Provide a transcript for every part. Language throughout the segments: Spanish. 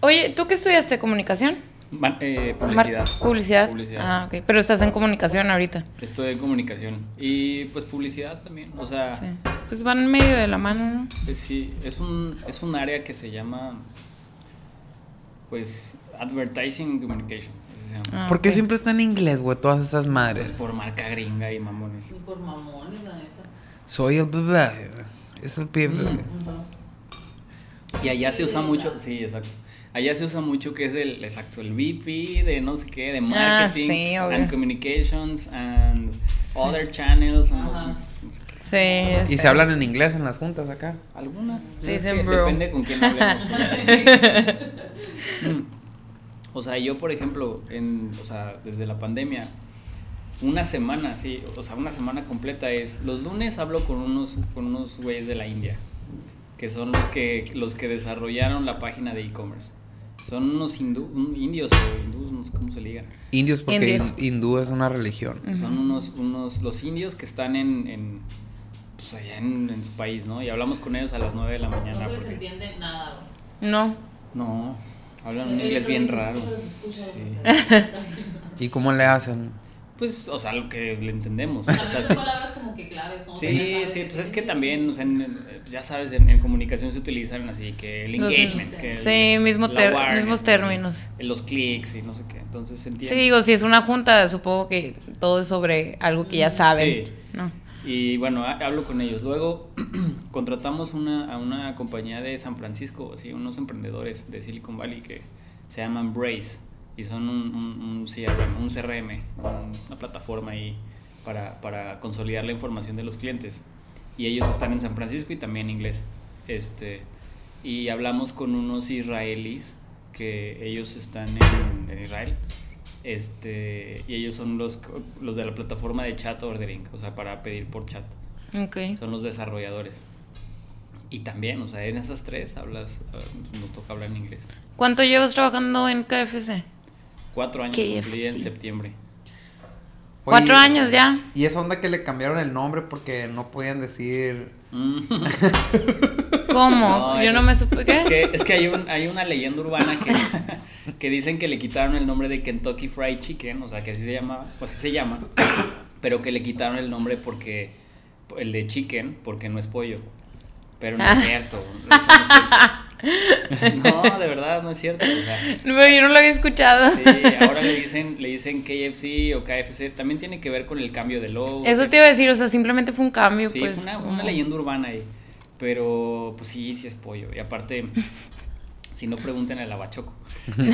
Oye, ¿tú qué estudiaste? ¿Comunicación? Eh, publicidad. publicidad. Publicidad. Ah, ok. Pero estás en comunicación ahorita. Estoy en comunicación. Y pues publicidad también. O sea, Sí. Pues van medio de la mano, ¿no? pues, sí, es un, es un área que se llama, pues, Advertising Communications. Ah, ¿Por qué siempre está en inglés, güey? Todas esas Es madres. por marca gringa y mamones. Sí, por mamones, la neta. Soy el bebé. Es el pibe. Mm. Y allá se usa mucho, sí, exacto. Allá se usa mucho que es el, exacto, el VP de no sé qué, de Ah, marketing sí, obvio. and communications and other channels. and no sé- Ajá. no sé qué. Sí. Y sí. se hablan en inglés en las juntas acá. Algunas. Sí, es que. Depende con quién hablemos. Mm. o sea, yo, por ejemplo, en, o sea, desde la pandemia, una semana, sí, o sea, una semana completa es, los lunes hablo con unos, con unos güeyes de la India, que son los que, los que desarrollaron la página de e-commerce. Son unos hindú- un- indios o hindús, no sé cómo se le diga. Indios porque Indios. hindú es una religión. Son unos, unos, los indios que están en, en pues allá en, en su país, ¿no? Y hablamos con ellos a las 9 de la mañana. No se les porque- entiende nada. No. No, hablan un inglés bien raro. Sí. ¿Y cómo le hacen? Pues, o sea, lo que le entendemos. O sea, sí, palabras como que claves, ¿no? sí, sí, pues es que también, o sea, en- ya sabes, en, en comunicación se utilizan así que el engagement. que el- sí, mismo ter- awareness, mismos ¿no? términos. Los clics y no sé qué. Entonces se Sí, digo, si es una junta, supongo que todo es sobre algo que ya saben. Sí. ¿no? Y bueno, ha- hablo con ellos. Luego contratamos una, a una compañía de San Francisco, así, unos emprendedores de Silicon Valley que se llaman Brace y son un, un, un CRM, un CRM, un- una plataforma ahí para, para consolidar la información de los clientes. Y ellos están en San Francisco y también en inglés. Este, y hablamos con unos israelíes que ellos están en, en Israel. Este, y ellos son los, los de la plataforma de chat ordering, o sea, para pedir por chat. Ok. Son los desarrolladores. Y también, o sea, en esas tres hablas, nos toca hablar en inglés. ¿Cuánto llevas trabajando en KFC? Cuatro años KFC. cumplí en septiembre. Cuatro años ya. Y esa onda que le cambiaron el nombre porque no podían decir. Mm. ¿Cómo? No, Yo es- no me supe qué. Es que, es que hay, un, hay una leyenda urbana que, que dicen que le quitaron el nombre de Kentucky Fried Chicken, o sea, que así se llama, o así se llama, pero que le quitaron el nombre porque, el de chicken, porque no es pollo. Pero no es cierto. eso no, es cierto. No, de verdad, no es cierto. o sea, Pero yo no lo había escuchado. Sí, ahora le dicen, le dicen KFC o KFC. También tiene que ver con el cambio de logo. Eso te iba a decir, o sea, simplemente fue un cambio, Sí, pues. fue una, leyenda urbana ahí. Pero, pues sí, sí es pollo. Y aparte, si no pregunten al abachoco.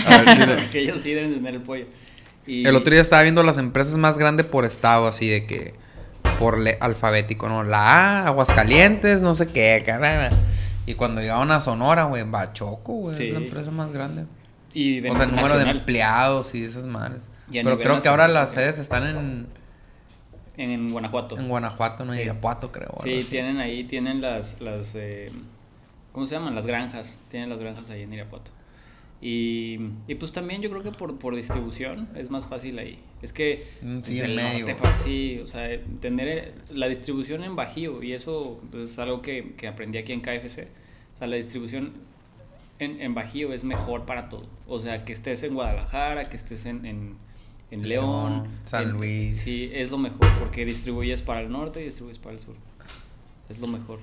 A ver, dile. Porque ellos sí deben tener el pollo. Y, El otro día estaba viendo las empresas más grandes por estado, así de que. Por le- alfabético, ¿no? La A, Aguascalientes, no sé qué. cada- Y cuando llegaron a Sonora, güey, Bachoco, güey. Sí. Es la empresa más grande. y de o sea, el número de empleados y esas madres. Y Pero creo que ahora las sedes están en, en, en Guanajuato. en Guanajuato, no en Sí. Irapuato, creo. Sí, así. tienen ahí, tienen las, las eh, ¿cómo se llaman? Las granjas, tienen las granjas ahí en Irapuato. Y, y pues también yo creo que por, por distribución es más fácil ahí. Es que Mm, sí, en el medio. norte, pues, sí, o sea, tener la distribución en Bajío y eso pues, es algo que, que aprendí aquí en KFC. O sea, la distribución en, en Bajío es mejor para todo. O sea, que estés en Guadalajara, que estés en, en, en León, San Luis. Sí, es lo mejor porque distribuyes para el norte y distribuyes para el sur. Es lo mejor.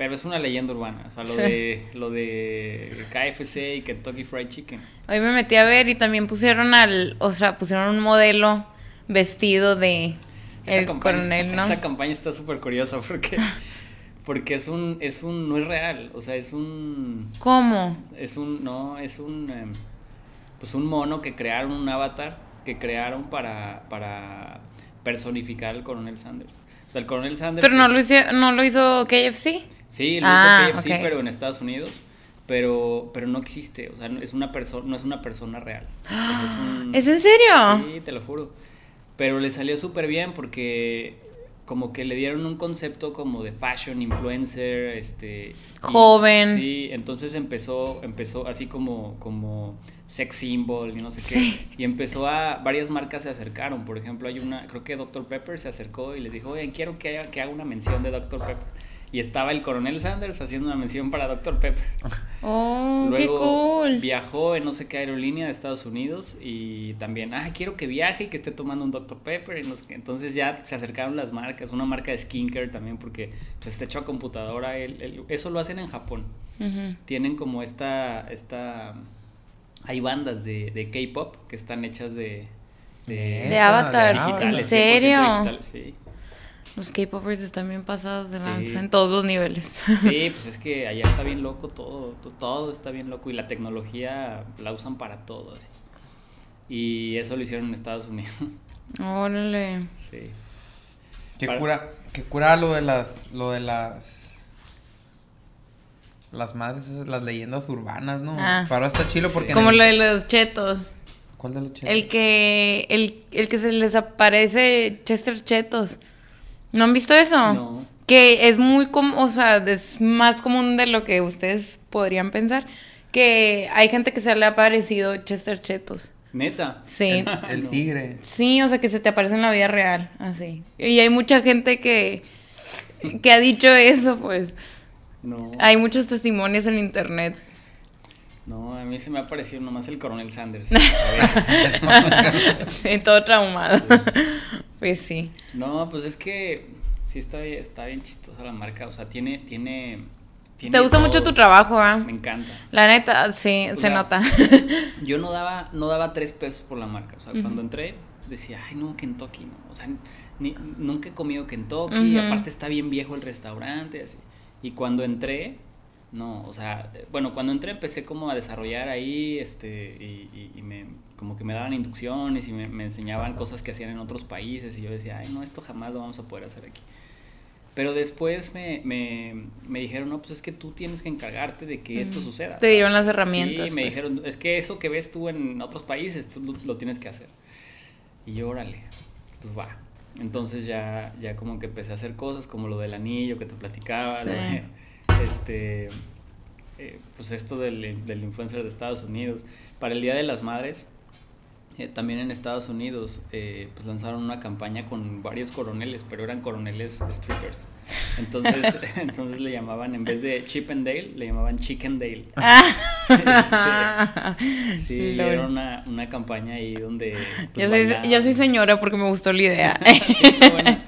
Pero es una leyenda urbana, o sea, lo Sí. de lo de KFC y Kentucky Fried Chicken. Hoy me metí a ver y también pusieron al, o sea, pusieron un modelo vestido de el campaña, coronel, ¿no? Esa campaña está súper curiosa porque porque es un es un no es real, o sea, es un ¿Cómo? es un no, es un em, pues un mono que crearon un avatar que crearon para para personificar al coronel Sanders. O sea, el coronel Sanders Pero no lo hizo, no lo hizo KFC. Sí, lo Ah, hizo KFC, ok. pero en Estados Unidos. Pero, pero no existe, o sea, no es una persona, no es una persona real. Sea, es, un- ¿Es en serio? Sí, te lo juro. Pero le salió súper bien porque como que le dieron un concepto como de fashion influencer, este y- Joven. Sí, entonces empezó empezó así como como sex symbol y no sé qué Sí. y empezó a varias marcas se acercaron, por ejemplo, hay una creo que Dr Pepper se acercó y les dijo, "Oye, quiero que haga, que haga una mención de Dr Pepper." Y estaba el coronel Sanders haciendo una mención para Dr. Pepper. Oh, Luego qué cool. viajó en no sé qué aerolínea de Estados Unidos y también, ah, quiero que viaje y que esté tomando un Dr. Pepper. Entonces ya se acercaron las marcas, una marca de skincare también, porque pues, está hecho a computadora. el- el- eso lo hacen en Japón. Tienen como esta, esta, hay bandas de, de K-pop que están hechas de, de, De De avatars, Avatar. ¿en digitales, 100% serio? digitales, sí. Los K-popers están bien pasados de Sí. lanza en todos los niveles. Sí, pues es que allá está bien loco todo, to- todo está bien loco y la tecnología la usan para todo. Y eso lo hicieron en Estados Unidos. Órale. Sí. ¿Qué Para- cura, qué cura lo de las, lo de las, las madres, esas, las leyendas urbanas, ¿no? Ah. Pero está chilo porque... en Como el- lo de los chetos. ¿Cuál de los chetos? El que, el, el que se les aparece Chester Chetos. ¿No han visto eso? No. Que es muy común, o sea, es más común de lo que ustedes podrían pensar. Que hay gente que se le ha aparecido Chester Chetos. Neta. Sí. El tigre. Sí, o sea, que se te aparece en la vida real, así. Y hay mucha gente que, que ha dicho eso, pues. No. Hay muchos testimonios en internet. No, a mí se me ha parecido nomás el coronel Sanders. A ver. Sí, todo traumado. Pues sí. No, pues es que sí está, bien- está bien chistosa la marca. O sea, tiene, tiene. tiene Te gusta mucho tu trabajo, ¿ah? Me encanta. La neta, sí, O se sea, nota. Yo no daba, no daba tres pesos por la marca. O sea, cuando entré, decía, ay, no, Kentucky, no. O sea, ni- nunca he comido Kentucky. Ujú. Aparte está bien viejo el restaurante, así. Y cuando entré, no, o sea, bueno, cuando entré empecé como a desarrollar ahí, este, y, y- y me, como que me daban inducciones y me, me enseñaban cosas que hacían en otros países. Y yo decía, ay, no, esto jamás lo vamos a poder hacer aquí. Pero después me, me, me dijeron, no, pues es que tú tienes que encargarte de que esto suceda. Te dieron las Sí, herramientas. me pues. dijeron, es que eso que ves tú en otros países, tú lo, lo tienes que hacer. Y yo, órale, pues va. Entonces ya, ya como que empecé a hacer cosas como lo del anillo que te platicaba, Sí. de, este, eh, pues esto del, del influencer de Estados Unidos. Para el Día de las Madres, eh, también en Estados Unidos, eh, pues lanzaron una campaña con varios coroneles, pero eran coroneles strippers. Entonces, entonces le llamaban, en vez de Chip and Dale, le llamaban Chicken Dale. Ah. Sí, y Lol. era una, una campaña ahí donde. pues, Yo soy, yo soy señora porque me gustó la idea. Sí, está.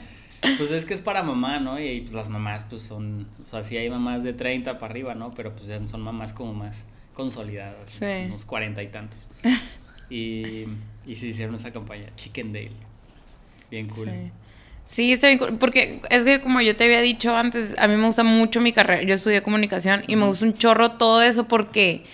Pues es que es para mamá, ¿no? Y pues las mamás, pues son. O sea, sí hay mamás de 30 para arriba, ¿no? Pero pues son mamás como más consolidadas. Sí. Unos 40 y tantos. Y, y se hicieron esa campaña, Chicken Dale. Bien cool. Sí. Sí, está bien, cool, porque es que como yo te había dicho antes, a mí me gusta mucho mi carrera, yo estudié comunicación y me gusta un chorro todo eso porque,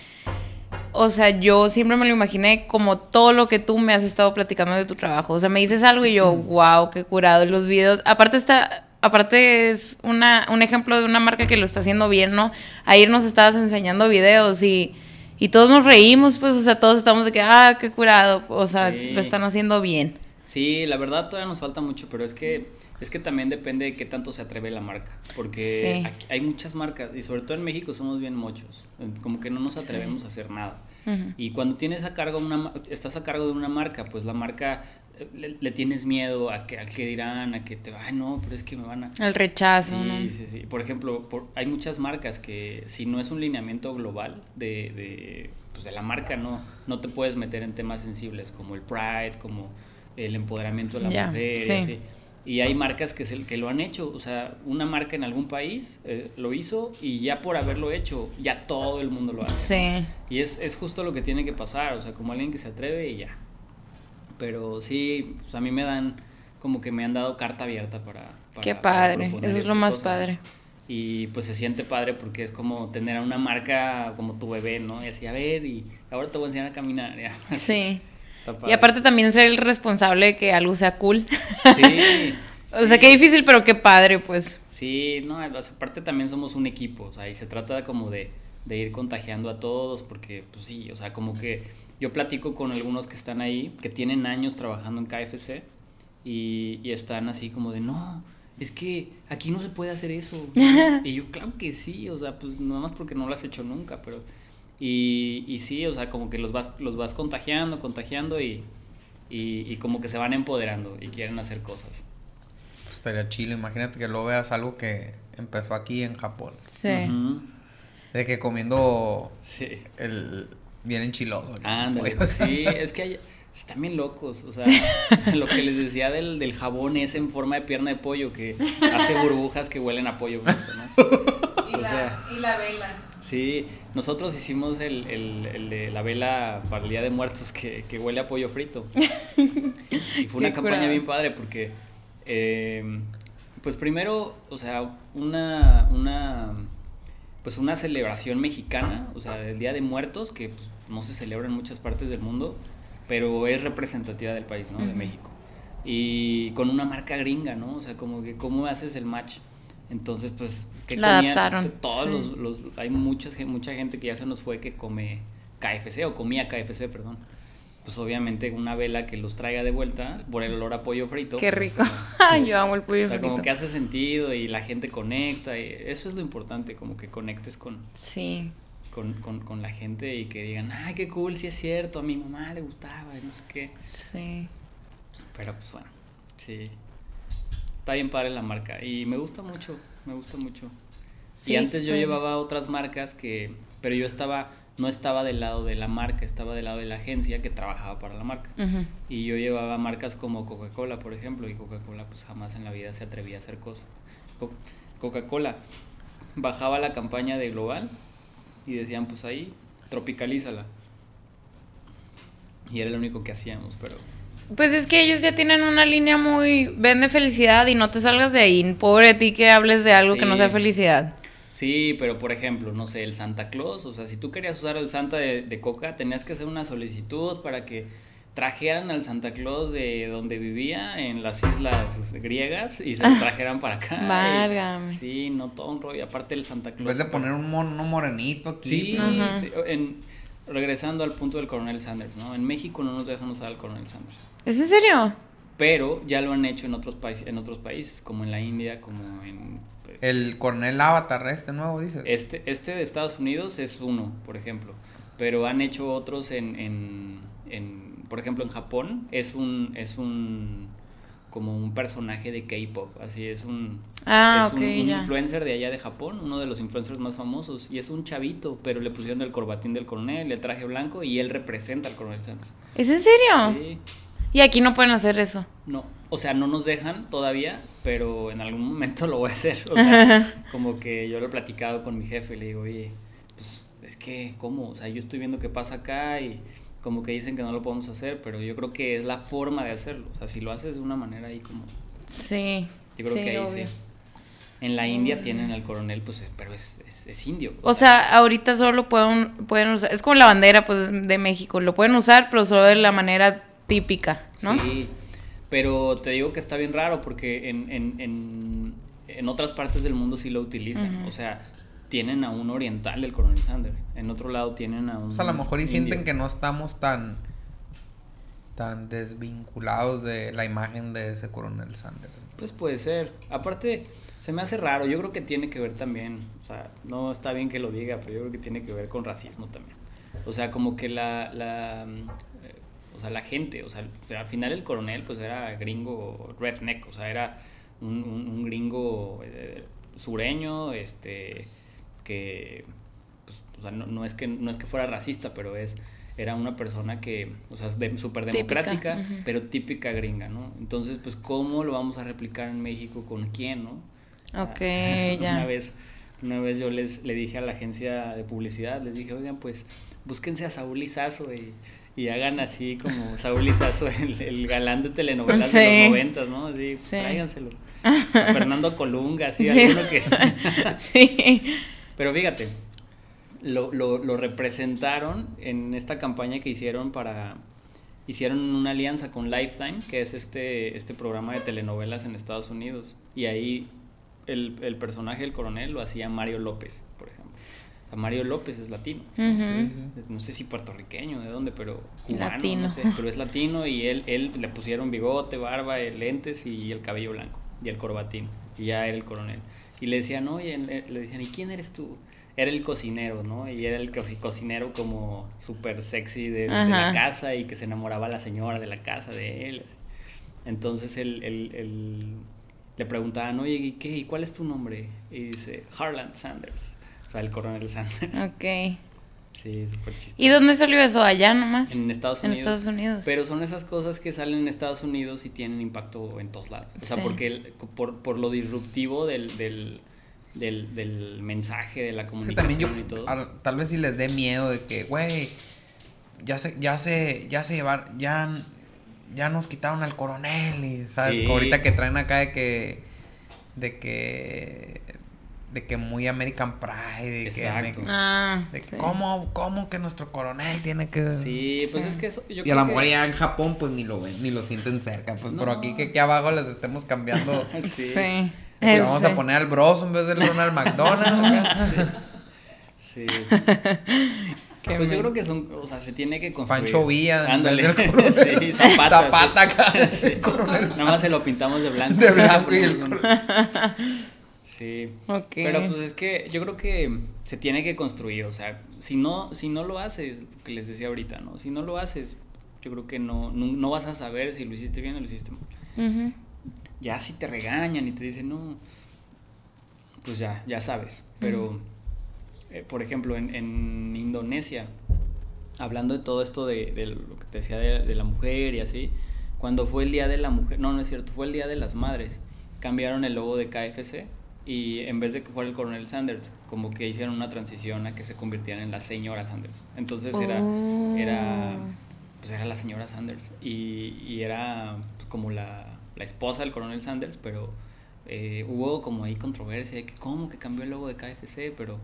o sea, yo siempre me lo imaginé como todo lo que tú me has estado platicando de tu trabajo, o sea, me dices algo y yo, wow, qué curado, los videos, aparte está, aparte es una, un ejemplo de una marca que lo está haciendo bien, ¿no? Ayer nos estabas enseñando videos y... Y todos nos reímos, pues, o sea, todos estamos de que, ah, qué curado, o sea, Sí. lo están haciendo bien. Sí, la verdad todavía nos falta mucho, pero es que es que también depende de qué tanto se atreve la marca, porque Sí. aquí hay muchas marcas y sobre todo en México somos bien mochos, como que no nos atrevemos a hacer nada. Y cuando tienes a cargo una estás a cargo de una marca, pues la marca le, le tienes miedo a que a qué dirán, a que te, ay no, pero es que me van a El rechazo, Sí, ¿no? sí, sí. Por ejemplo, por- hay muchas marcas que si no es un lineamiento global de, de, pues de la marca, no, no te puedes meter en temas sensibles como el pride, como el empoderamiento de la mujer. y sí. así. Y hay marcas que, se- que lo han hecho. O sea, una marca en algún país eh, lo hizo y ya por haberlo hecho, ya todo el mundo lo hace. Sí. Y es, es justo lo que tiene que pasar, o sea, como alguien que se atreve y ya. Pero sí, pues a mí me dan, como que me han dado carta abierta para... para- Qué padre, eso es lo más cosas. padre. Y pues se siente padre porque es como tener a una marca como tu bebé, ¿no? Y así, a ver, y ahora te voy a enseñar a caminar. ya. Sí. Y aparte también ser el responsable de que algo sea cool. Sí. o sea, qué difícil, pero qué padre, pues. Sí, no, aparte también somos un equipo, o sea, y se trata como de, de ir contagiando a todos, porque, pues sí, o sea, como que yo platico con algunos que están ahí, que tienen años trabajando en KFC, y, y están así como de, no, es que aquí no se puede hacer eso. ¿no?". y yo, claro que sí, o sea, pues nada más porque no lo has hecho nunca, pero... Y, y sí, o sea, como que los vas, los vas contagiando, contagiando y, y, y como que se van empoderando y quieren hacer cosas. Pues estaría chilo. Imagínate que luego veas algo que empezó aquí en Japón. Sí. De que comiendo Sí. el bien enchiloso. Ándale, pues sí, es que hay- están bien locos, o sea, lo que les decía del, del jabón es en forma de pierna de pollo que hace burbujas que huelen a pollo frito, ¿no? O sea, y la vela. sí, nosotros hicimos el, el- el de la vela para el Día de Muertos que, que huele a pollo frito. Y fue una campaña bien padre porque, eh, pues primero, o sea, una, una, pues una celebración mexicana, o sea, del Día de Muertos, que pues, no se celebra en muchas partes del mundo, pero es representativa del país, ¿no? De. México. Y con una marca gringa, ¿no? O sea, como que, ¿cómo haces el match? Entonces, pues, que adaptaron, Todos sí. los, los- hay muchas, mucha gente que ya se nos fue que come KFC o comía KFC, perdón. Pues obviamente una vela que los traiga de vuelta por el olor a pollo frito. Qué pues, rico. como- yo amo el pollo o sea, como frito. que hace sentido y la gente conecta. Y eso es lo importante, como que conectes con, Sí. con, con, con la gente y que digan, ay, qué cool, sí es cierto, a mi mamá le gustaba y no sé qué. Sí. Pero pues bueno, sí. Está bien padre la marca y me gusta mucho, me gusta mucho. Sí, y antes yo llevaba otras marcas que, pero yo estaba, no estaba del lado de la marca, estaba del lado de la agencia que trabajaba para la marca. Y yo llevaba marcas como Coca-Cola, por ejemplo, y Coca-Cola pues jamás en la vida se atrevía a hacer cosas. Co- Coca-Cola bajaba la campaña de Global y decían pues ahí, tropicalízala. Y era lo único que hacíamos, pero... Pues es que ellos ya tienen una línea muy. Vende felicidad y no te salgas de ahí. Pobre de ti que hables de algo que no sea felicidad. Sí, pero por ejemplo, no sé, el Santa Claus, o sea, si tú querías usar el Santa de, de Coca, tenías que hacer una solicitud para que trajeran al Santa Claus de donde vivía, en las islas griegas, y se lo trajeran para acá. y- Válgame. sí, no todo un rollo. Aparte el Santa En Claus. vez de poner un mono morenito aquí. Sí, Ajá. sí, en- regresando al punto del coronel Sanders, ¿no? En México no nos dejan usar al coronel Sanders. ¿Es en serio? Pero ya lo han hecho en otros, países en otros países, como en la India, como en... pues, El coronel Avatar este nuevo, dices. Este, este de Estados Unidos es uno, por ejemplo. Pero han hecho otros en, en, en- por ejemplo, en Japón es un, es un, como un personaje de K-pop, así es un, Ah, es ok, un, influencer de allá de Japón, uno de los influencers más famosos, y es un chavito, pero le pusieron el corbatín del coronel, el traje blanco, y él representa al coronel Sanders. ¿Es en serio? Sí. Y aquí no pueden hacer eso. No, o sea, no nos dejan todavía, pero en algún momento lo voy a hacer. O sea, como que yo lo he platicado con mi jefe y le digo, oye, pues es que, ¿cómo? O sea, yo estoy viendo qué pasa acá y como que dicen que no lo podemos hacer, pero yo creo que es la forma de hacerlo. O sea, si lo haces de una manera ahí como... Sí. Yo creo sí, que ahí obvio. sí. En la India tienen al coronel, pues, pero es, es, es indio. O sea, ahorita solo pueden, pueden usar, es como la bandera pues, de México, lo pueden usar, pero solo de la manera típica, ¿no? Sí, pero te digo que está bien raro porque en, en, en, en otras partes del mundo sí lo utilizan. O sea, tienen a un oriental del coronel Sanders. En otro lado tienen a un. O sea, a lo mejor y sienten que no estamos tan tan desvinculados de la imagen de ese coronel Sanders. Pues puede ser. Aparte, se me hace raro. Yo creo que tiene que ver también. O sea, no está bien que lo diga, pero yo creo que tiene que ver con racismo también. O sea, como que la. la o sea, la gente. O sea, al final el coronel, pues era gringo redneck. O sea, era un, un- un gringo eh, sureño, este. que. Pues, o sea, no, no es que, no es que fuera racista, pero es. Era una persona que, o sea, de- súper democrática, pero típica gringa, ¿no? Entonces, pues, ¿cómo lo vamos a replicar en México? ¿Con quién, no? Ok, Ah, ya. Una vez, una vez yo les le dije a la agencia de publicidad, les dije, oigan, pues, búsquense a Saúl Lizazo y, y hagan así como Saúl Lizazo, el, el galán de telenovelas de los noventas, ¿no? Así, pues, Sí. tráiganselo. A Fernando Colunga, así, Sí. alguno que... sí. Pero fíjate, lo, lo, lo representaron en esta campaña que hicieron para... Hicieron una alianza con Lifetime, que es este, este programa de telenovelas en Estados Unidos. Y ahí el, el personaje del coronel lo hacía Mario López. O sea, Mario López es latino. No sé si puertorriqueño, de dónde, pero cubano, Latino. no sé, pero es latino y él, él le pusieron bigote, barba, eh, lentes y el cabello blanco y el corbatín y ya era el coronel. Y le decían, oye, le, le decían, ¿y quién eres tú? Era el cocinero, ¿no? Y era el coci- cocinero como súper sexy de, de la casa y que se enamoraba la señora de la casa de él. Entonces el, el, el, le preguntaban, oye, ¿y qué? ¿Y cuál es tu nombre? Y dice, Harlan Sanders. O sea, el coronel Sanders. Ok. Sí, súper chistoso. ¿Y dónde salió eso? ¿Allá nomás? En Estados En Unidos. Estados Unidos. Pero son esas cosas que salen en Estados Unidos y tienen impacto en todos lados. O sea, Sí. porque el- por, por lo disruptivo del, del, del, del mensaje, de la Es que comunicación también yo, y todo. al- tal vez si les dé miedo de que, güey, ya se, ya se, ya se llevar, ya, ya nos quitaron al coronel y, ¿sabes? Sí. Ahorita que traen acá de que, de que, de que muy American Pride, de Exacto. que, Ah, de que sí. ¿cómo, cómo que nuestro coronel tiene que... Sí, pues Sí. es que eso. Y a lo mejor ya en Japón pues ni lo ven, ni lo sienten cerca, pues por No. aquí que aquí abajo les estemos cambiando. Sí. Sí. Pues vamos a poner al Bros en vez del Ronald McDonald. Sí. Qué Pues yo creo que son, o sea, se tiene que construir. Pancho Villa Ándale. vez del coronel. sí, Zapata. Zapata sí. acá, Nada más se lo pintamos de blanco. De blanco y el Sí. Pero pues es que yo creo que se tiene que construir, o sea, si no, si no lo haces, que les decía ahorita, ¿no? Si no lo haces, yo creo que no, no, no vas a saber si lo hiciste bien o lo hiciste mal. Ya si te regañan y te dicen, no, pues ya, ya sabes. Pero, eh, por ejemplo, en, en Indonesia, hablando de todo esto de, de lo que te decía de, de la mujer y así, cuando fue el Día de la Mujer, no, no es cierto, fue el Día de las Madres, cambiaron el logo de KFC y en vez de que fuera el coronel Sanders, como que hicieron una transición a que se convirtieran en la señora Sanders. Entonces era, Oh. era, pues era la señora Sanders y, y era pues, como la, la esposa del coronel Sanders, pero eh, hubo como ahí controversia de que cómo que cambió el logo de KFC, pero...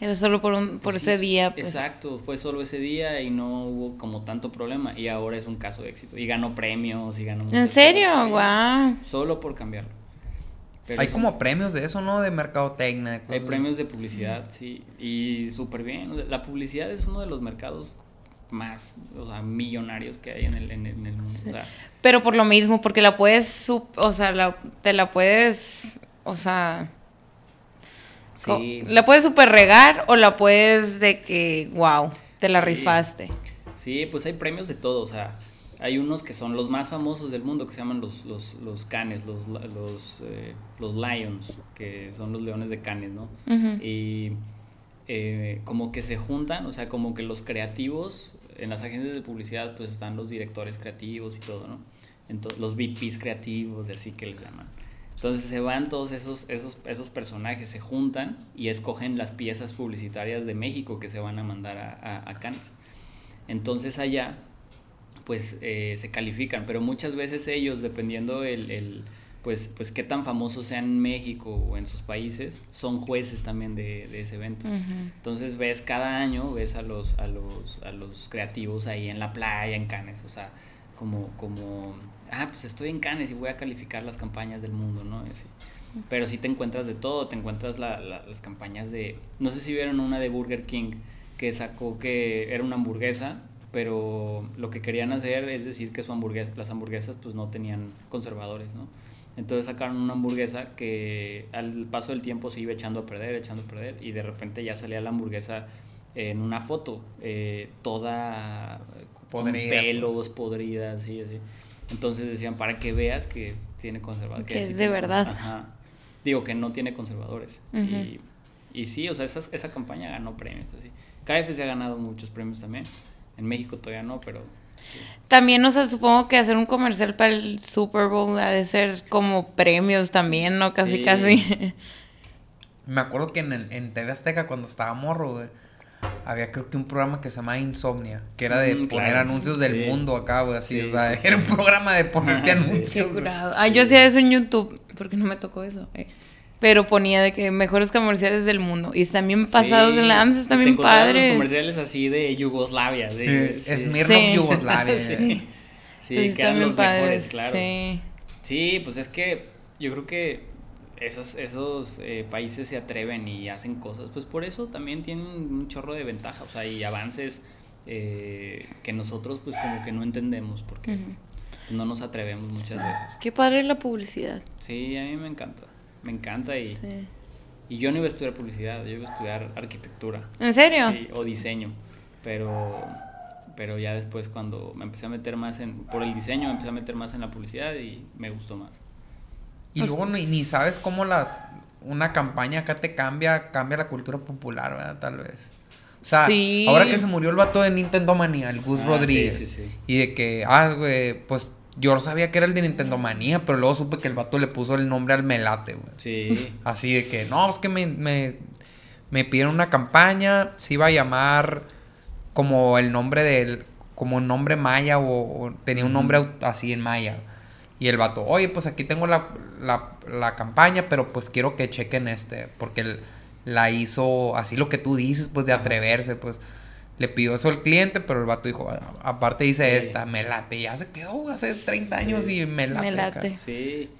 Era solo por, un, por Pues ese sí, día. Pues. Exacto, fue solo ese día y no hubo como tanto problema y ahora es un caso de éxito y ganó premios y ganó ¿En serio? sí. Wow. Solo por cambiarlo. Pero Hay como premios de eso, ¿no? De mercadotecnia. de hay cosas. premios de publicidad, sí, y súper bien. o sea, la publicidad es uno de los mercados más, o sea, millonarios que hay en el, en el, en el mundo. O sea, Pero por lo mismo, porque la puedes, o sea, la, te la puedes, o sea, sí, la puedes super regar o la puedes de que, wow, te la Sí. rifaste. Sí, pues hay premios de todo, o sea, hay unos que son los más famosos del mundo que se llaman los, los, los canes, los, los, eh, los lions, que son los leones de canes, ¿no? Ujú. Y eh, como que se juntan, o sea, como que los creativos, en las agencias de publicidad pues están los directores creativos y todo, ¿no? Entonces, los VPs creativos, así que les llaman. Entonces se van todos esos, esos, esos personajes, se juntan y escogen las piezas publicitarias de México que se van a mandar a, a, a Cannes. Entonces allá, pues eh, se califican, pero muchas veces ellos, dependiendo el, el, pues, pues qué tan famosos sean en México o en sus países, son jueces también de, de ese evento. Entonces ves cada año, ves a los, a los, a los creativos ahí en la playa, en Cannes, o sea, como, como, ah, pues estoy en Cannes y voy a calificar las campañas del mundo, ¿no? Así. Pero sí te encuentras de todo, te encuentras la- la- las campañas de, no sé si vieron una de Burger King que sacó que era una hamburguesa, pero lo que querían hacer es decir que su hamburguesa, las hamburguesas pues no tenían conservadores, ¿no? Entonces sacaron una hamburguesa que al paso del tiempo se iba echando a perder, echando a perder, y de repente ya salía la hamburguesa en una foto, eh, toda con Podrida, pelos, podrida, así, así. Entonces decían, para que veas que tiene conservadores. Que es de tiene- verdad. Ajá. Digo que no tiene conservadores. Y, y sí, o sea, esa, esa campaña ganó premios. Así. KFC ha ganado muchos premios también. En México todavía no, pero También, o sea, supongo que hacer un comercial para el Super Bowl ha de ser como premios también, ¿no? Casi, Sí. casi. Me acuerdo que en, el, en TV Azteca, cuando estaba morro, güey, había creo que un programa que se llamaba Insomnia, que era de Mm, poner claro. anuncios del Sí. mundo acá, güey, así. Sí, o sea, sí, sí. era un programa de ponerte sí. anuncios. Ah, yo hacía eso en YouTube, porque no me tocó eso. eh. Pero ponía de que mejores comerciales del mundo. Y están bien pasados Sí, de lanzas, bien encontrabas los padres. comerciales así de Yugoslavia. De, Eh, Smirnoff Sí. Yugoslavia. Sí. Sí, Pues que eran están bien los mejores, padres, claro. Sí. Sí, pues es que yo creo que esos, esos eh, países se atreven y hacen cosas, pues por eso también tienen un chorro de ventaja, o sea, y avances eh, que nosotros pues como que no entendemos porque no nos atrevemos muchas veces. Qué padre la publicidad. Sí, a mí me encanta, me encanta y, Sí. y yo no iba a estudiar publicidad, yo iba a estudiar arquitectura. ¿En serio? Sí, o diseño, pero pero ya después cuando me empecé a meter más en por el diseño me empecé a meter más en la publicidad y me gustó más. Y luego ni, ni sabes cómo las una campaña acá te cambia, cambia la cultura popular, ¿verdad? Tal vez. O sea, Sí. ahora que se murió el vato de Nintendo Manía, el Gus Ah, Rodríguez. sí, sí, sí. Y de que, ah, güey, pues yo sabía que era el de Nintendo Manía, pero luego supe que el vato le puso el nombre al Melate, güey. Sí. Así de que, no, es que me, me, me pidieron una campaña, se iba a llamar como el nombre del, como un nombre maya o, o tenía un nombre así en maya. Y el vato, oye, pues aquí tengo la, la, la campaña, pero pues quiero que chequen este, porque la hizo así lo que tú dices, pues de atreverse, pues. Le pidió eso al cliente, pero el vato dijo, "Ah, aparte hice Sí. esta, me late. Ya se quedó hace 30 Sí. años y me late. Me acá". late. Sí.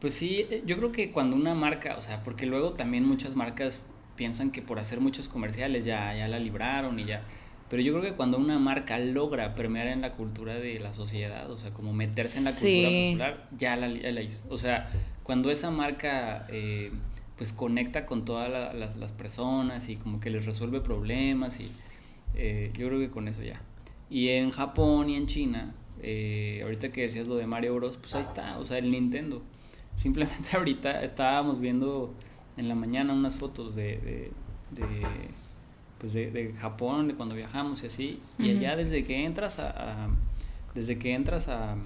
Pues sí, eh, yo creo que cuando una marca, o sea, porque luego también muchas marcas piensan que por hacer muchos comerciales ya, ya la libraron y ya. Pero yo creo que cuando una marca logra permear en la cultura de la sociedad, o sea, como meterse en la Sí. cultura popular, ya la, ya la hizo. O sea, cuando esa marca eh, pues conecta con todas la- las, las personas y como que les resuelve problemas y eh, yo creo que con eso ya. Y en Japón y en China, eh, ahorita que decías lo de Mario Bros, pues ahí está, o sea, el Nintendo. Simplemente ahorita estábamos viendo en la mañana unas fotos de, de, de, pues de, de Japón, de cuando viajamos y así, y allá desde que entras a, a- desde que entras a,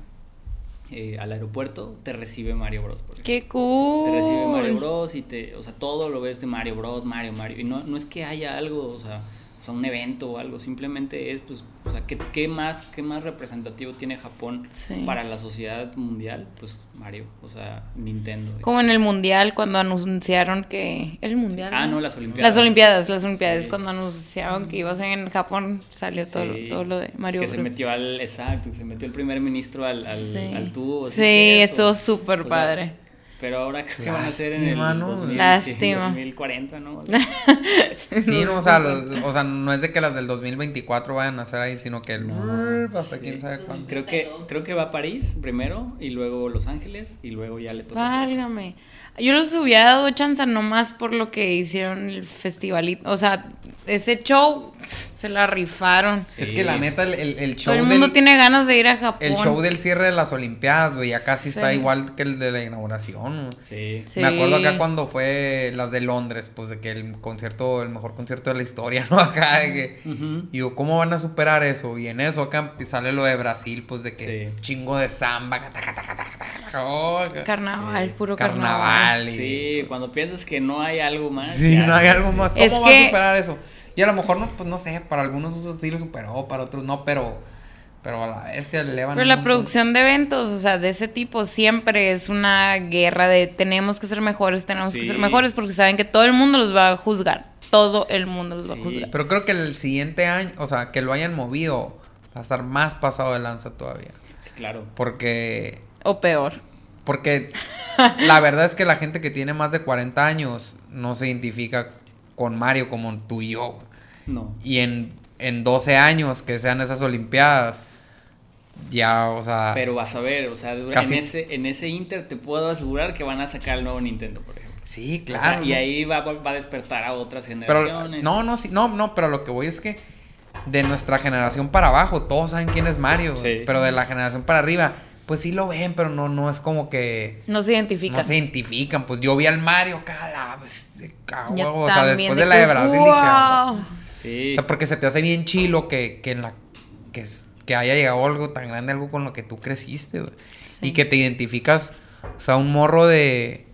eh, al aeropuerto, te recibe Mario Bros. Qué cool. Te recibe Mario Bros. y te, o sea, todo lo ves de Mario Bros, Mario, Mario. Y no, no es que haya algo, o sea, o sea, un evento o algo, simplemente es, pues, o sea, ¿qué, qué más, qué más representativo tiene Japón Sí. para la sociedad mundial? Pues Mario, o sea, Nintendo. Como en el mundial cuando anunciaron que el mundial. Ah, no, las Olimpiadas. Las Olimpiadas, las Olimpiadas Sí. cuando anunciaron que iba a ser en Japón salió todo, Sí, todo lo de Mario Que se metió al, exacto, se metió el primer ministro al, al, al tubo. Sí, estuvo súper O sea, padre. Pero ahora creo que van a ser en el ¿no? 2000, sí, Lástima. 2040, ¿no? Sí, no, o sea, o sea, no es de que las del 2024 vayan a ser ahí, sino que el No, hasta sí. quién sabe cuándo. Creo que, creo que va a París primero y luego Los Ángeles y luego ya le toca. Válgame. Yo les hubiera dado chance nomás por lo que hicieron el festivalito. O sea, ese show se la rifaron. Sí. Es que la neta, el, el, el show Todo el mundo del, tiene ganas de ir a Japón. el show del cierre de las Olimpiadas, güey, ya casi está Sí. igual que el de la inauguración. Sí. Sí. Me acuerdo acá cuando fue las de Londres, pues de que el concierto, el mejor concierto de la historia, ¿no? Acá de que. Ujú. Y yo, ¿cómo van a superar eso? Y en eso acá sale lo de Brasil, pues de que Sí. chingo de samba, taca, taca, taca, taca, taca, oh. Carnaval, Sí. puro carnaval. carnaval. Y- Sí, pues, cuando piensas que no hay algo más. Sí, ya, no hay algo sí. más. ¿Cómo Es va que- a superar eso? Y a lo mejor no, pues no sé, para algunos eso sí lo superó, para otros no, pero, pero a la vez se elevan. Pero la montón. producción de eventos, o sea, de ese tipo, siempre es una guerra de tenemos que ser mejores, tenemos que ser mejores, porque saben que todo el mundo los va a juzgar. Todo el mundo los va a juzgar. Pero creo que el siguiente año, o sea, que lo hayan movido, va a estar más pasado de lanza todavía. Sí, claro. Porque, O peor. porque la verdad es que la gente que tiene más de 40 años no se identifica con Mario como tú y yo. No. Y en, en 12 años que sean esas Olimpiadas, ya, o sea... Pero vas a ver, o sea, dura- Casi- en, ese, en ese Inter te puedo asegurar que van a sacar el nuevo Nintendo, por ejemplo. Sí, O sea, claro. y ahí va, va a despertar a otras Pero, generaciones. no, no, sí, no, no, pero lo que voy es que de nuestra generación para abajo, todos saben quién es Mario. Sí. Pero de la generación para arriba, pues sí lo ven, pero no, no es como que No se identifican. no se identifican. Pues yo vi al Mario, cala, pues, huevo, o sea, después de la de Brasil dije, ah, "Wow". Sí. o sea, porque se te hace bien chilo que, que en la que, que haya llegado algo tan grande, algo con lo que tú creciste, güey. Sí. Y que te identificas, o sea, un morro de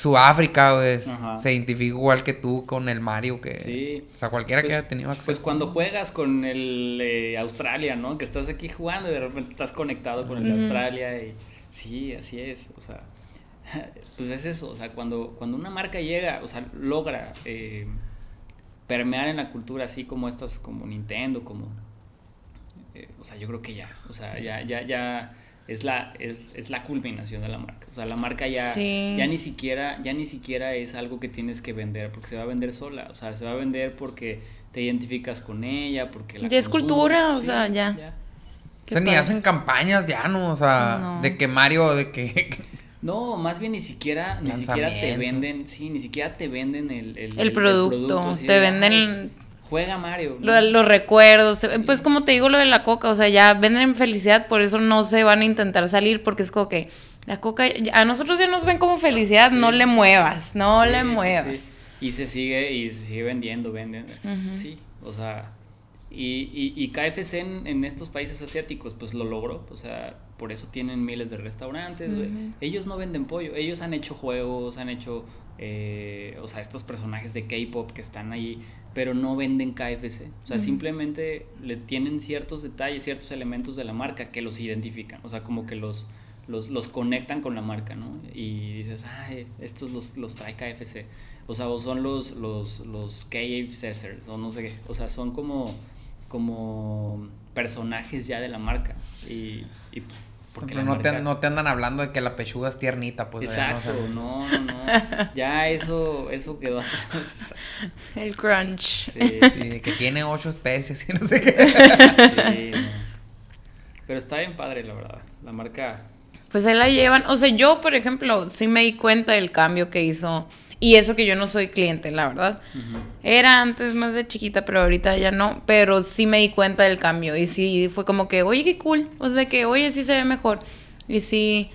Sudáfrica, Ajá. se identifica igual que tú con el Mario, que... Sí. O sea, cualquiera Pues- que haya tenido acceso. Pues cuando juegas con el eh, Australia, ¿no? Que estás aquí jugando y de repente estás conectado con el de. Australia y sí, así es, o sea, pues es eso, o sea, cuando, cuando una marca llega, o sea, logra eh, permear en la cultura así como estas, como Nintendo, como, eh, o sea, yo creo que ya, o sea, ya, ya, ya es la, es, es la culminación de la marca, o sea, la marca ya, Sí. ya ni siquiera, ya ni siquiera es algo que tienes que vender, porque se va a vender sola, o sea, se va a vender porque te identificas con ella, porque la Ya es cultura, o sí, sea, ya. O sea, ni hacen campañas ya, ¿no? O sea, No. de que Mario, de que... No, más bien ni siquiera, ni siquiera te venden, sí, ni siquiera te venden el, el, El producto, te de, venden "Ay, juega Mario. los recuerdos, pues como te digo lo de la coca, o sea, ya venden felicidad, por eso no se van a intentar salir, porque es como que La coca, a nosotros ya nos ven como felicidad, no le muevas, no Sí, le muevas. sí. Y se sigue, y se sigue vendiendo, venden. Sí, o sea. Y, y, y KFC en, en estos países asiáticos, pues lo logró. O sea, por eso tienen miles de restaurantes. Ellos no venden pollo. Ellos han hecho juegos, han hecho. Eh, o sea, estos personajes de K-pop que están ahí, pero no venden KFC. O sea, simplemente le tienen ciertos detalles, ciertos elementos de la marca que los identifican. O sea, como que los, los, los conectan con la marca, ¿no? Y dices, ay, estos los, los trae KFC. O sea, o son los, los, los KFCers, o no sé qué. O sea, son como, como personajes ya de la marca. Y, y porque no, te, no te andan hablando de que la pechuga es tiernita, pues. Exacto, no, no, no. Ya eso, eso quedó. El crunch. Sí, Sí, que tiene ocho especies y no sé qué. sí, no. Pero está bien padre, la verdad. La marca. Pues ahí la llevan. O sea, yo, por ejemplo, sí me di cuenta del cambio que hizo. Y eso que yo no soy cliente, la verdad. Era antes más de chiquita, pero ahorita ya no. Pero sí me di cuenta del cambio. Y sí fue como que, oye, qué cool. O sea, que, oye, sí se ve mejor. Y sí.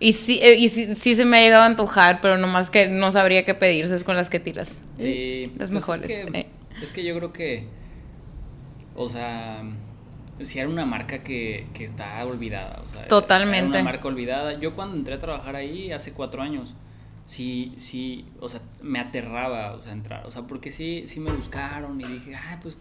Y sí, eh, y sí, sí se me ha llegado a antojar, pero nomás que no sabría qué pedirse es con las que tiras. Sí, Las pues mejores. Es que, eh. es que yo creo que, o sea, si era una marca que, que está olvidada. O sea, Totalmente. Era una marca olvidada. Yo cuando entré a trabajar ahí hace cuatro años, sí, sí, o sea, me aterraba, o sea, entrar. O sea, porque sí, sí me buscaron y dije, ah, pues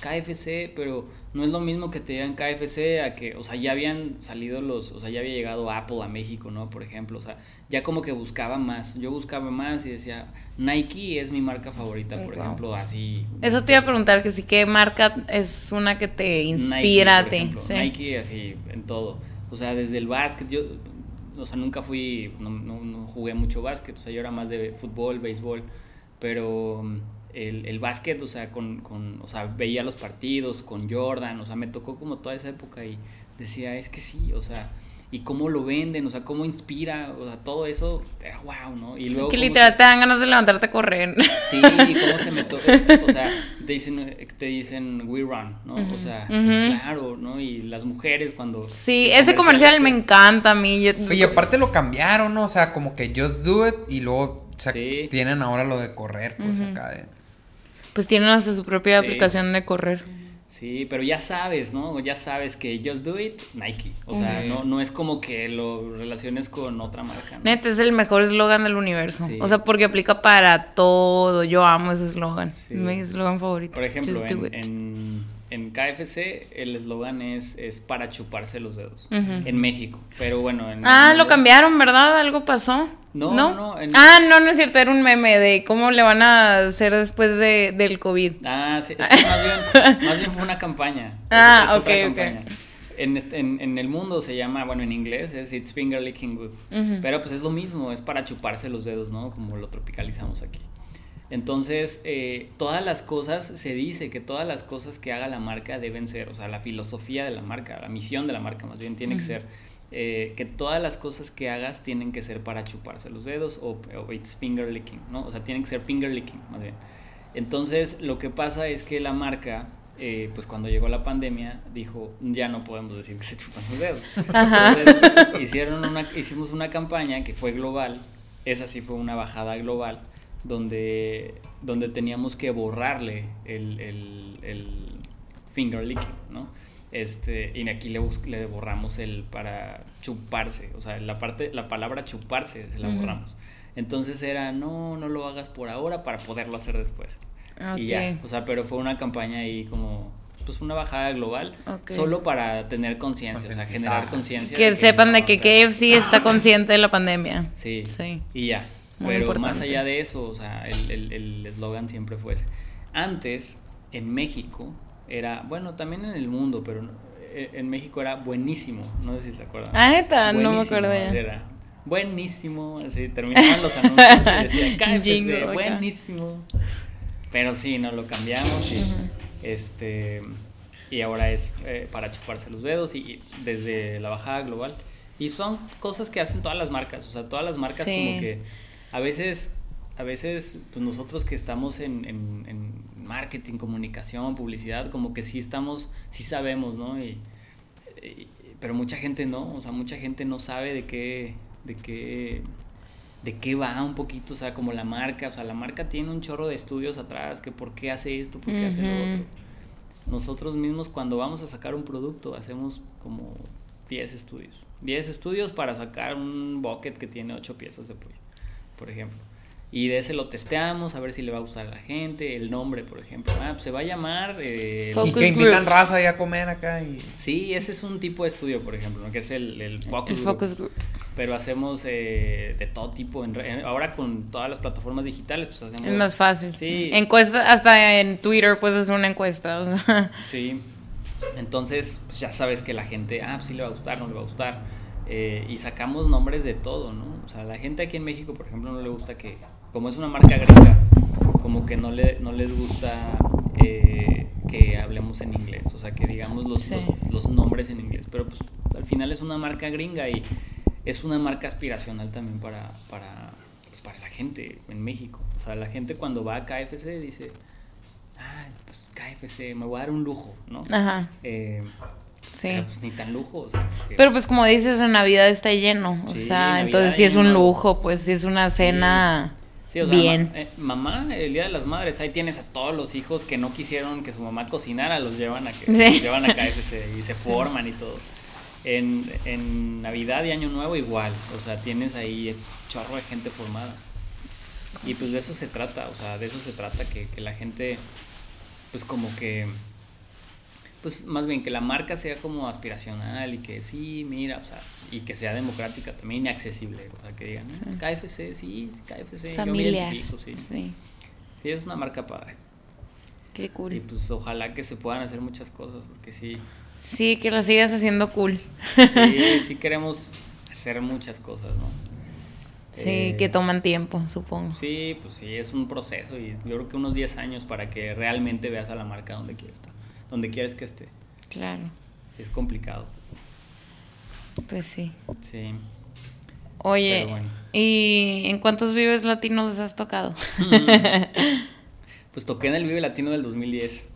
KFC, pero no es lo mismo que te digan KFC a que, o sea, ya habían salido los, o sea, ya había llegado Apple a México, ¿no? Por ejemplo, o sea, ya como que buscaba más. Yo buscaba más y decía, Nike es mi marca favorita, por Wow. ejemplo, así. Eso te iba a preguntar, que sí, ¿qué marca es una que te inspira Nike, por ejemplo. Sí. Nike así en todo. O sea, desde el básquet, yo, o sea, nunca fui, no, no- jugué mucho básquet, o sea, yo era más de fútbol, béisbol, pero mm, el, el básquet, o sea, con, con, o sea, veía los partidos con Jordan, o sea, me tocó como toda esa época y decía, es que sí, o sea, y cómo lo venden, o sea, cómo inspira, o sea, todo eso, wow, ¿no? Y Sí, luego que cómo literal se- te dan ganas de levantarte a correr. Sí, cómo se metió, o sea, te dicen, te dicen we run, ¿no? O sea, pues claro, ¿no? Y las mujeres cuando... Sí, ese comercial me encanta a mí. Yo- Oye, aparte lo cambiaron, ¿no? O sea, como que Just Do It y luego o sea, Sí. tienen ahora lo de correr, pues acá de... Pues tienen hasta su propia Sí. aplicación de correr. Sí, pero ya sabes, ¿no? Ya sabes que Just Do It, Nike. O sea, no, no es como que lo relaciones con otra marca, ¿no? Neta, es el mejor eslogan del universo. Sí. O sea, porque aplica para todo. Yo amo ese eslogan. Sí. Es mi eslogan favorito. Por ejemplo, Just do it. en, en KFC el eslogan es, es para chuparse los dedos. En México. Pero bueno, en... Ah, en- lo cambiaron, ¿verdad? ¿Algo pasó? No, no, en- Ah, no, no es cierto. Era un meme de cómo le van a hacer después de, del COVID. Ah, sí, es que más bien, más bien fue una campaña. Ah, Es ok, ok. En, este- en, en el mundo se llama, bueno, en inglés es It's Finger Licking Good. Pero pues es lo mismo, es para chuparse los dedos, ¿no? Como lo tropicalizamos aquí. Entonces, eh, todas las cosas, se dice que todas las cosas que haga la marca deben ser, o sea, la filosofía de la marca, la misión de la marca más bien tiene que ser eh, que todas las cosas que hagas tienen que ser para chuparse los dedos o, o it's finger licking, ¿no? O sea, tienen que ser finger licking, más bien. Entonces, lo que pasa es que la marca, eh, pues cuando llegó la pandemia, dijo, ya no podemos decir que se chupan los dedos. Entonces, hicieron una, hicimos una campaña que fue global, esa sí fue una bajada global, donde, donde teníamos que borrarle el, el, el finger licking, ¿no? Este, y aquí le, le borramos el para chuparse, o sea, la parte, la palabra chuparse se la Ujú. borramos. Entonces era, no, no lo hagas por ahora para poderlo hacer después. Y ya, Ok. o sea, pero fue una campaña ahí como, pues una bajada global, Ok. solo para tener conciencia, o sea, generar conciencia. Que de sepan no, de que KFC está consciente de la pandemia. Sí, Sí. y ya. Muy Pero más allá de eso, o sea, el- el el eslogan siempre fue ese. Antes, en México, era, bueno, también en el mundo, pero eh, en México era buenísimo, no sé si se acuerdan. Ah, neta, no me Buenísimo, acuerdo ya. Era buenísimo, así terminaban los anuncios y decía, KFC, buenísimo. Pero sí, no lo cambiamos y, este, y ahora es eh, para chuparse los dedos y, y desde la bajada global. Y son cosas que hacen todas las marcas, o sea, todas las marcas Sí. como que a veces, a veces, pues nosotros que estamos en, en- en marketing, comunicación, publicidad, como que sí estamos, sí sabemos, ¿no? Y, y- pero mucha gente no, o sea, mucha gente no sabe de qué, de qué, de qué va un poquito, o sea, como la marca, o sea, la marca tiene un chorro de estudios atrás, que por qué hace esto, por qué hace lo otro. Nosotros mismos cuando vamos a sacar un producto hacemos como 10 estudios. 10 estudios para sacar un bucket que tiene 8 piezas de pollo, por ejemplo. Y de ese lo testeamos a ver si le va a gustar a la gente. El nombre, por ejemplo. Ah, pues se va a llamar... eh, Focus y que invitan groups. raza ahí a comer acá y... Sí, ese es un tipo de estudio, por ejemplo, ¿no? que es el, el focus, El group. focus group. Pero hacemos eh, de todo tipo. en ahora con todas las plataformas digitales, pues hacemos... Es más fácil. Sí. Encuesta, hasta en Twitter puedes hacer una encuesta. o sea. Sí. Entonces, pues ya sabes que la gente, ah, pues sí le va a gustar, no le va a gustar. Eh, y sacamos nombres de todo, ¿no? O sea, la gente aquí en México, por ejemplo, no le gusta que, como es una marca gringa, como que no, le, no les gusta eh, que hablemos en inglés, o sea, que digamos los, Sí. los, los nombres en inglés. Pero pues al final es una marca gringa y es una marca aspiracional también para, para, pues, para la gente en México. O sea, la gente cuando va a KFC dice, ah, pues KFC, me voy a dar un lujo, ¿no? Ajá. Eh, Sí. Pero pues ni tan lujo. o sea, porque- Pero pues como dices, en Navidad está lleno. O Sí, sea, Navidad entonces sí es un lujo, pues sí es una cena Sí, o sea, bien. ma- eh, mamá, el Día de las Madres, ahí tienes a todos los hijos que no quisieron que su mamá cocinara, los llevan a, que, los llevan a KFC y se forman y todo. En, en Navidad y Año Nuevo igual, o sea, tienes ahí chorro de gente formada. Y pues de eso se trata, o sea, de eso se trata, que, que la gente, pues como que, pues más bien que la marca sea como aspiracional y que sí, mira, o sea, y que sea democrática también y accesible, o sea, que digan, Sí. "Ah, KFC, sí, sí, KFC, yo me Familiar. sí. Sí. Sí, es una marca padre. Qué cool. Y pues ojalá que se puedan hacer muchas cosas, porque sí, Sí, que la sigas haciendo cool. sí, sí queremos hacer muchas cosas, ¿no? Sí, Eh, que toman tiempo, supongo. Sí, pues sí, es un proceso y yo creo que unos 10 años para que realmente veas a la marca donde quieres estar, donde quieres que esté. Claro. Es complicado, Pues sí. sí. Oye, bueno. ¿y en cuántos vives latinos has tocado? Pues toqué en el Vive Latino del 2010.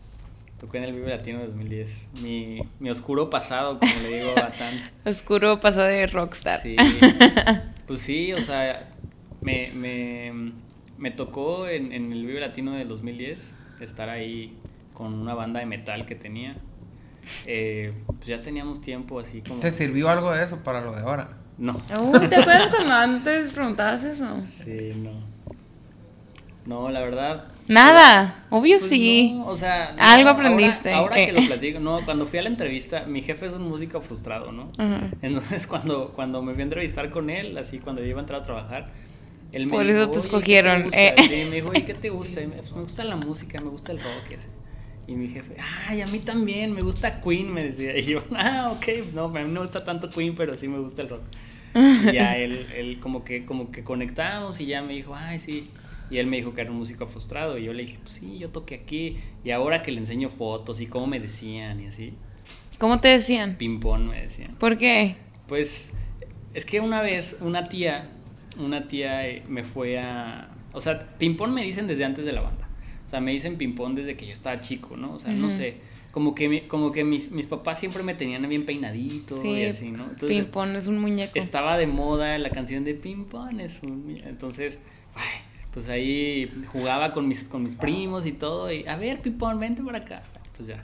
Toqué en el Vive Latino del 2010. Mi, mi oscuro pasado, como le digo a Tans. Oscuro pasó de rockstar. Sí. Pues sí, o sea, me, me, me tocó en, en el Vive Latino del 2010 estar ahí con una banda de metal que tenía. Eh, pues ya teníamos tiempo así como... ¿Te sirvió algo de eso para lo de ahora? No. Uy, ¿te acuerdas cuando antes preguntabas eso? Sí, no. No, la verdad. Nada, obvio Pues sí. no, o sea, no, Algo ahora- aprendiste. Ahora, Eh. que lo platico, no, cuando fui a la entrevista, mi jefe es un músico frustrado, ¿no? Ajá. Entonces, cuando, cuando me fui a entrevistar con él, así cuando yo iba a entrar a trabajar, él me Por dijo, eso te "Oye, ¿qué escogieron, gusta?" eh. Sí, me dijo, ¿y qué te gusta? Y me, "Pues, me gusta la música, me gusta el rock. Y, así. Y mi jefe, ay, a mí también, me gusta Queen, me decía. Y yo, ah, ok, no, a mí no me gusta tanto Queen, pero sí me gusta el rock. Y ya él, él como que como que conectamos y ya me dijo, ay, sí. Y él me dijo que era un músico frustrado. Y yo le dije, pues sí, yo toqué aquí. Y ahora que le enseño fotos y cómo me decían y así, ¿Cómo te decían? ping-pong me decían. ¿Por qué? Pues es que una vez una tía, una tía eh, me fue a... O sea, ping-pong me dicen desde antes de la banda. O sea, me dicen ping-pong desde que yo estaba chico, ¿no? O sea, no Ujú. sé. Como que, mi- como que mis, mis papás siempre me tenían bien peinadito y así, ¿no? Entonces, ping-pong es un muñeco. estaba de moda la canción de Ping Pong. Es un... Entonces, ay, pues ahí jugaba con mis, con mis primos y todo. Y a ver, Ping Pong, vente para acá. Pues ya.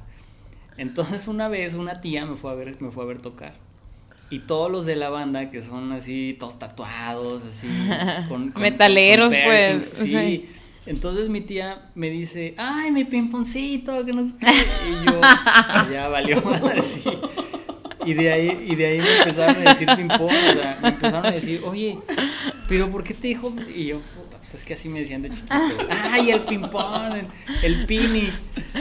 Entonces, una vez una tía me fue a ver, me fue a ver tocar. Y todos los de la banda, que son así, todos tatuados, así. Con, con- Metaleros, con pues, Sí. sí. Entonces mi tía me dice, ay, mi pimponcito, que no sé qué. Y yo, ya valió madre, sí. Y de ahí, y de ahí me empezaron a decir ping-pong, o sea, me empezaron a decir, oye, pero ¿por qué te dijo? Y yo, puta, pues es que así me decían de chiquito. Ay, el ping-pong, el, el pini.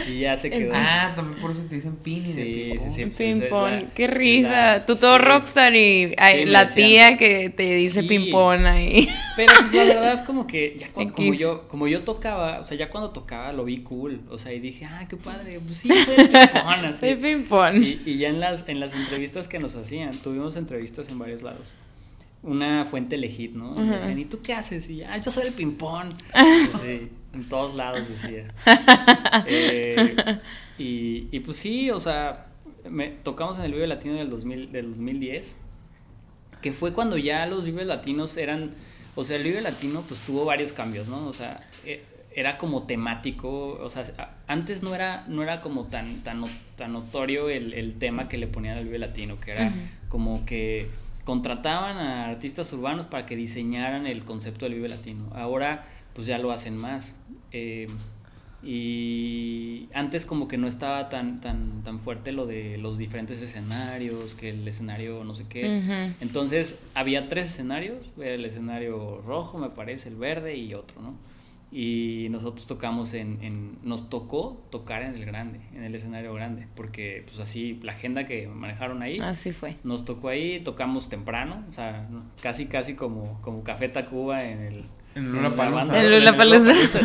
Y ya se quedó. Ah, también por eso te dicen pini de Sí, sí, ping-pong. sí. pues, es Ping-pong, la- qué risa. la- Tú todo sí. rockstar y ay, Sí, la tía que te dice Sí. ping-pong ahí. Pero pues la verdad como que ya cu- como yo como yo tocaba, o sea, ya cuando tocaba lo vi cool, o sea, y dije, "Ah, qué padre, pues sí, soy el ping-pong", así. Soy ping-pong. Y, y ya en las en las entrevistas que nos hacían, tuvimos entrevistas en varios lados. Una fuente legit, ¿no? Y me Ajá. decían, ¿y tú qué haces? Y ya, "Ah, yo soy el ping-pong. Sí, en todos lados decía. Eh, y, y pues sí, o sea, me, tocamos en el Vive Latino del, 2000, del 2010. que fue cuando ya los Vive Latinos eran, o sea, el Vive Latino pues tuvo varios cambios, ¿no? O sea, eh, era como temático, o sea, antes no era, no era como tan, tan, tan notorio el, el tema que le ponían al Vive Latino, que era como que contrataban a artistas urbanos para que diseñaran el concepto del Vive Latino. Ahora pues ya lo hacen más. Eh, y antes como que no estaba tan, tan, tan fuerte lo de los diferentes escenarios, que el escenario no sé qué. Entonces había tres escenarios, era el escenario rojo me parece, el verde y otro, ¿no? Y nosotros tocamos en, en- nos tocó tocar en el grande, en el escenario grande, porque pues así la agenda que manejaron ahí, Así fue. nos tocó ahí, tocamos temprano, o sea, casi casi como, como Café Tacuba en el... En la Lollapalooza. banda- En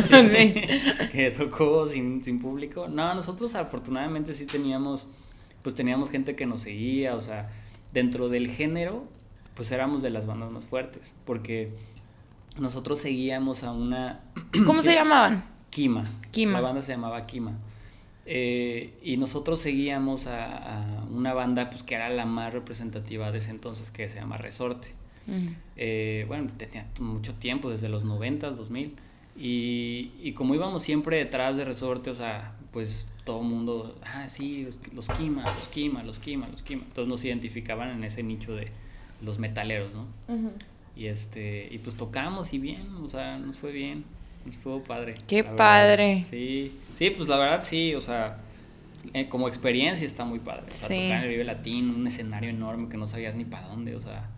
Sí. que tocó sin, sin público. No, nosotros afortunadamente sí teníamos, pues teníamos gente que nos seguía, o sea, dentro del género, pues éramos de las bandas más fuertes, porque nosotros seguíamos a una... ¿Cómo se llamaban? Kima. Kima. La banda se llamaba Kima. Eh, y nosotros seguíamos a, a una banda pues, que era la más representativa de ese entonces, que se llama Resorte. Eh, bueno, tenía mucho tiempo, desde los 90, 2000. Y, y como íbamos siempre detrás de Resorte, o sea, pues todo el mundo, ah, sí, los, los Kima, los Kima, los Kima, los Kima. Entonces nos identificaban en ese nicho de los metaleros, ¿no? Y este, y pues tocamos y bien, o sea, nos fue bien, estuvo padre. Qué verdad. padre. Sí, sí, pues la verdad sí, o sea, eh, como experiencia está muy padre. O sea, Sí. tocar en el Vive Latino, un escenario enorme que no sabías ni para dónde, o sea,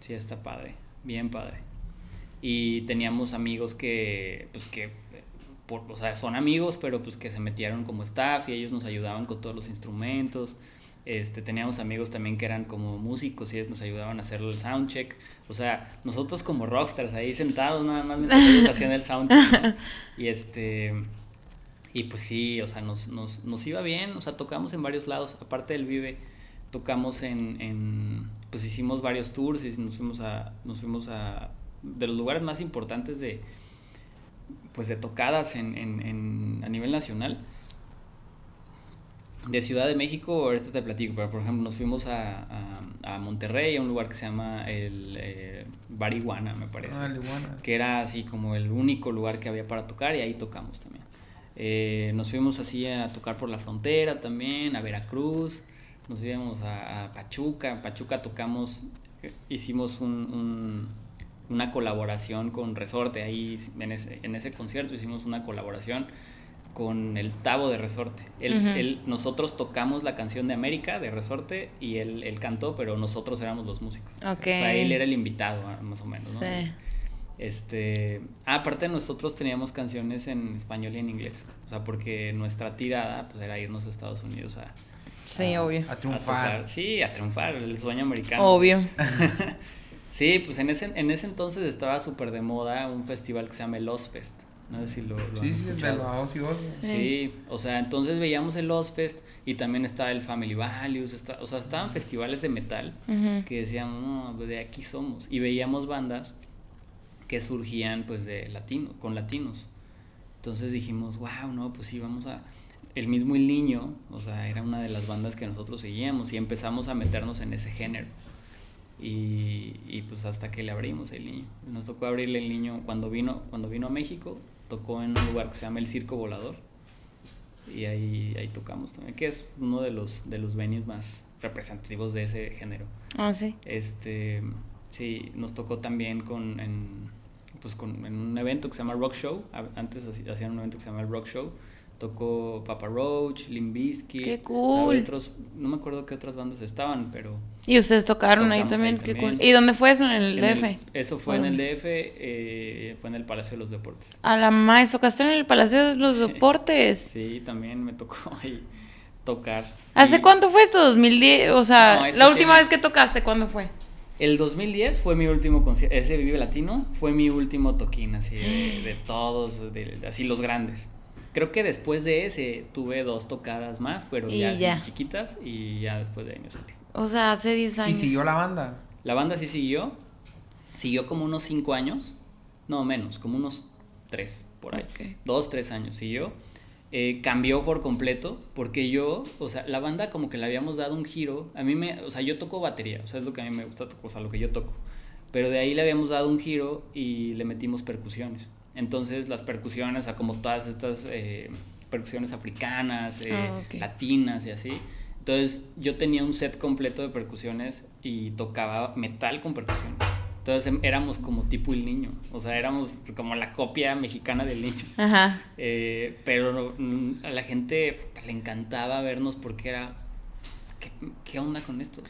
sí está padre, bien padre. Y teníamos amigos que, pues que, por, o sea, son amigos, pero pues que se metieron como staff y ellos nos ayudaban con todos los instrumentos. Este, teníamos amigos también que eran como músicos y ellos nos ayudaban a hacer el soundcheck. O sea, nosotros como rockstars ahí sentados nada más mientras ellos hacían el soundcheck. ¿no? Y este, y pues sí, o sea, nos, nos, nos iba bien, o sea, tocamos en varios lados, aparte del Vive, tocamos en, en pues hicimos varios tours y nos fuimos a, nos fuimos a, de los lugares más importantes de, pues de tocadas en, en, en- a nivel nacional. De Ciudad de México, ahorita te platico, pero por ejemplo nos fuimos a, a, a Monterrey, a un lugar que se llama el eh, Bar Iguana, me parece Ah, la iguana. que era así como el único lugar que había para tocar y ahí tocamos también. Eh, nos fuimos así a tocar por la frontera también, a Veracruz, nos íbamos a, a Pachuca, en Pachuca tocamos, eh, hicimos un, un- una colaboración con Resorte, ahí en ese, en ese concierto hicimos una colaboración con el Tavo de Resorte. Él, él- nosotros tocamos la canción de América de Resorte y él, él cantó, pero nosotros éramos los músicos. Ok. O sea, él era el invitado, ah, más o menos, ¿no? Sí. Este, ah, aparte nosotros teníamos canciones en español y en inglés, o sea, porque nuestra tirada pues era irnos a Estados Unidos a, Sí, a- obvio. A triunfar. sí, a triunfar, el sueño americano. Obvio. Sí, pues en ese, en ese entonces estaba súper de moda un festival que se llama el Ozfest. No sé si lo, lo Sí, sí, de Ozzy Osbourne. Sí. Sí, o sea, entonces veíamos el Ozfest y también estaba el Family Values, está- o sea, estaban festivales de metal Ujú. que decían, no, pues, de aquí somos. Y veíamos bandas que surgían pues de latino, con latinos. Entonces dijimos, wow, no, pues sí, vamos a... El mismo El Niño, o sea, era una de las bandas que nosotros seguíamos y empezamos a meternos en ese género. Y, y, pues hasta que le abrimos El Niño. Nos tocó abrirle El Niño cuando vino, cuando vino a México, tocó en un lugar que se llama El Circo Volador. Y ahí, ahí tocamos también, que es uno de los, de los venues más representativos de ese género. Ah, sí. Este, sí, nos tocó también con, en, pues con, en un evento que se llama Rock Show. Antes hacían un evento que se llama el Rock Show. Tocó Papa Roach, Limp Bizkit. ¡Qué cool! otros, no me acuerdo qué otras bandas estaban, pero... Y ustedes tocaron ahí también, ahí qué también. cool. ¿Y dónde fue eso? ¿En el en DF? eso fue en el. DF, eh, fue en el Palacio de los Deportes. A la más, tocaste en el Palacio de los Sí. Deportes. Sí, también me tocó ahí tocar. ¿Hace Y cuánto fue esto? ¿2010? O sea, No, la última tiene- vez que tocaste, ¿cuándo fue? El 2010 fue mi último concierto, ese Vive Latino fue mi último toquín, así de, de todos, de- así los grandes. Creo que después de ese tuve dos tocadas más, pero Y ya, así ya. chiquitas y ya después de ahí me salí. O sea, hace 10 Y años. siguió la banda. La banda sí siguió, siguió como unos cinco años, no menos, como unos tres por ahí, Ok. dos, tres años siguió. eh, cambió por completo porque yo, o sea, la banda como que le habíamos dado un giro. A mí me, o sea, yo toco batería, o sea, es lo que a mí me gusta, o sea, lo que yo toco. Pero de ahí le habíamos dado un giro y le metimos percusiones. Entonces las percusiones, o sea, como todas estas eh, percusiones africanas, eh, Ah, latinas y así. Entonces yo tenía un set completo de percusiones y tocaba metal con percusión. Entonces em- éramos como tipo el niño, o sea, éramos como la copia mexicana del niño. Ajá. Eh, pero mm, a la gente le encantaba vernos porque era, ¿qué, qué onda con esto?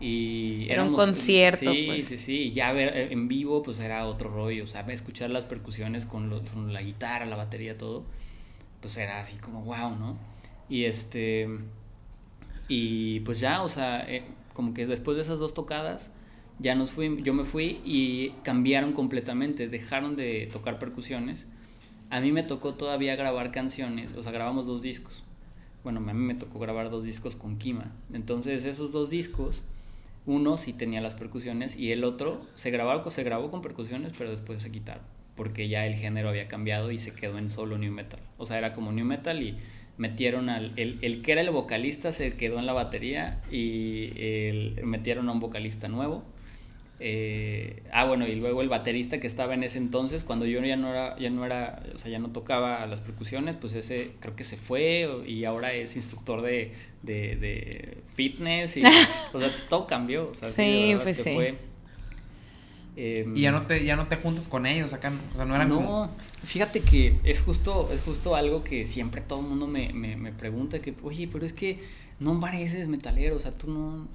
Y Era un concierto, Sí, pues. sí, sí. Ya ver eh, en vivo, pues era otro rollo. O sea, escuchar las percusiones con, lo- con la guitarra, la batería, todo, pues era así como wow, ¿no? Y este. Y pues ya, o sea, eh, como que después de esas dos tocadas, ya nos fui, yo me fui y cambiaron completamente, dejaron de tocar percusiones. A mí me tocó todavía grabar canciones, o sea, grabamos dos discos. Bueno, a mí me tocó grabar dos discos con Kima. Entonces, esos dos discos, uno sí tenía las percusiones y el otro se grabó, se grabó con percusiones, pero después se quitaron, porque ya el género había cambiado y se quedó en solo new metal. O sea, era como new metal y metieron al el, el que era el vocalista se quedó en la batería y metieron a un vocalista nuevo. Eh, ah, bueno, y luego el baterista que estaba en ese entonces, cuando yo ya no era, ya no era, o sea, ya no tocaba las percusiones, pues ese creo que se fue y ahora es instructor de, de, de fitness y, o sea, todo cambió, o sea, Sí, pues se sí. fue. Eh, Y ya no te, ya no te juntas con ellos acá, o sea, no eran no, como... fíjate que es justo, es justo algo que siempre todo el mundo me, me, me pregunta, que, oye, pero es que no pareces metalero, o sea, tú no...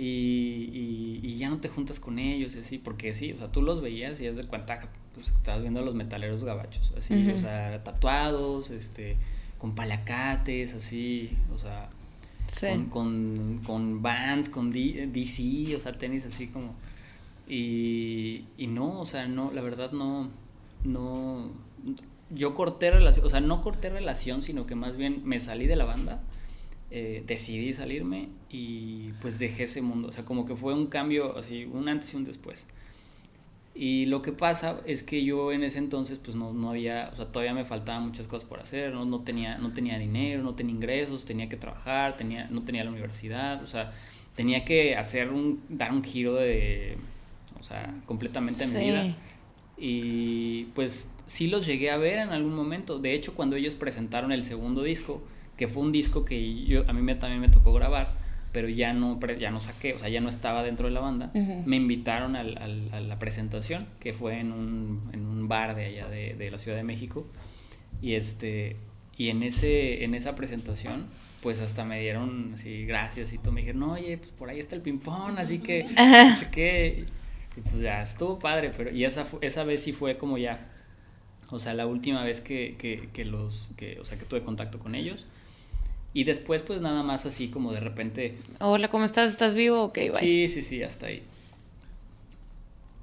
Y, y, y ya no te juntas con ellos y así, porque sí, o sea, tú los veías y haz de cuenta, pues, estabas viendo a los metaleros gabachos, así, o sea, tatuados, este, con palacates, así, o sea, Sí. con, con, con Vans, con D- DC, o sea, tenis así como... Y, y no, o sea, no, la verdad no, no, yo corté relación, o sea, no corté relación, sino que más bien me salí de la banda, eh, decidí salirme y pues dejé ese mundo, o sea, como que fue un cambio, así, un antes y un después. Y lo que pasa es que yo en ese entonces pues no, no había, o sea, todavía me faltaban muchas cosas por hacer, no, no, tenía, no tenía dinero, no tenía ingresos, tenía que trabajar, tenía, no tenía la universidad, o sea, tenía que hacer un, dar un giro de, o sea, completamente en mi Sí. vida. Y pues sí los llegué a ver en algún momento. De hecho, cuando ellos presentaron el segundo disco, que fue un disco que yo, a mí me, también me tocó grabar, pero ya no, ya no saqué, o sea, ya no estaba dentro de la banda, me invitaron al- al- a la presentación, que fue en un, en un bar de allá de, de la Ciudad de México. Y este y en ese en esa presentación pues hasta me dieron así gracias y todo me dijeron oye pues por ahí está el ping pong así que así que y pues ya estuvo padre pero y esa esa vez sí fue como ya o sea la última vez que, que, que los que o sea que tuve contacto con ellos y después pues nada más así como de repente Hola, ¿cómo estás? ¿Estás vivo? Ok, bye. Sí, sí, sí, hasta ahí.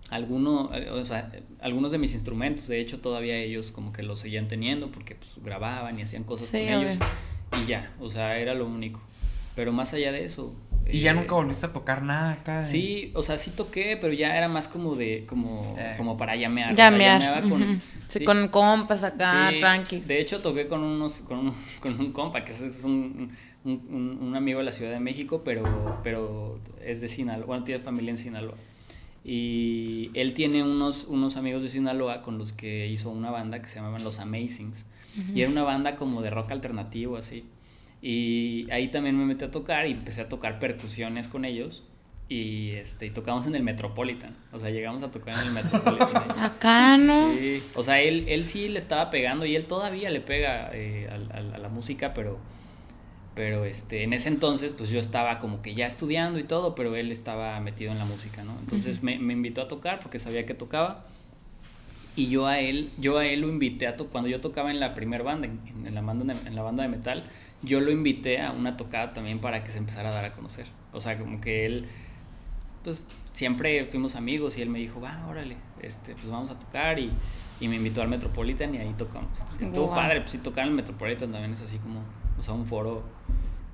Alguno, o sea, algunos de mis instrumentos, de hecho, todavía ellos como que los seguían teniendo porque pues grababan y hacían cosas Sí, con ellos. Y ya, o sea, era lo único. Pero más allá de eso. Y ya eh, nunca volviste a tocar nada acá. de- Sí, o sea, sí toqué, pero ya era más como de, como, Eh. como para llamear. o sea, Llamear. llameaba con. Sí, sí. con compas acá, Sí, tranquis. De hecho, toqué con unos, con un, con un compa, que es- es un, un, un- un amigo de la Ciudad de México, pero, pero es de Sinaloa, bueno, tiene familia en Sinaloa. Y él tiene unos, unos amigos de Sinaloa con los que hizo una banda que se llamaban Los Amazings. Y era una banda como de rock alternativo, así. Y ahí también me metí a tocar y empecé a tocar percusiones con ellos. Y, este, y tocamos en el Metropolitan. O sea, llegamos a tocar en el Metropolitan. Acá, ¿no? Sí, o sea, él, él sí le estaba pegando y él todavía le pega eh, al- al- a, la música, pero, pero este, en ese entonces pues yo estaba como que ya estudiando y todo, pero él estaba metido en la música, ¿no? Entonces me, me invitó a tocar porque sabía que tocaba y yo a él, yo a él lo invité a tocar, cuando yo tocaba en la primer banda, en, en la banda en la banda de metal, yo lo invité a una tocada también para que se empezara a dar a conocer. O sea, como que él pues siempre fuimos amigos y él me dijo, va, órale, este, pues vamos a tocar y, y me invitó al Metropolitan y ahí tocamos. Estuvo padre, pues sí, tocar en el Metropolitan también es así como, o sea, un foro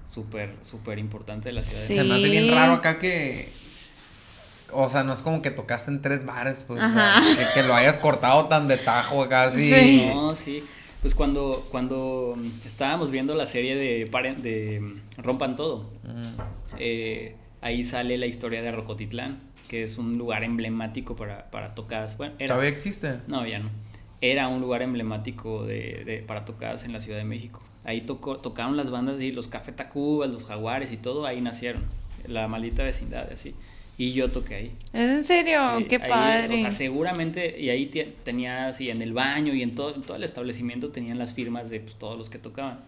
súper, súper importante de la ciudad. de Sí. Se me hace bien raro acá que. O sea, no es como que tocaste en tres bares, pues. o sea, que, que lo hayas cortado tan de tajo acá así. Sí. No, sí. Pues cuando, cuando estábamos viendo la serie de, mm, Rompan Todo, Mm. eh, ahí sale la historia de Rocotitlán, que es un lugar emblemático para, para tocadas. Bueno, era- ¿Todavía existe? no, ya no. Era un lugar emblemático de, de- para tocadas en la Ciudad de México. Ahí tocó, tocaron las bandas y los Café Tacubas, los Jaguares y todo, ahí nacieron. La maldita vecindad, así. Y yo toqué ahí. ¿Es en serio? Sí, Qué ahí, padre. O sea, seguramente, y ahí tenía, así, en el baño y en todo, en todo el establecimiento tenían las firmas de pues, todos los que tocaban.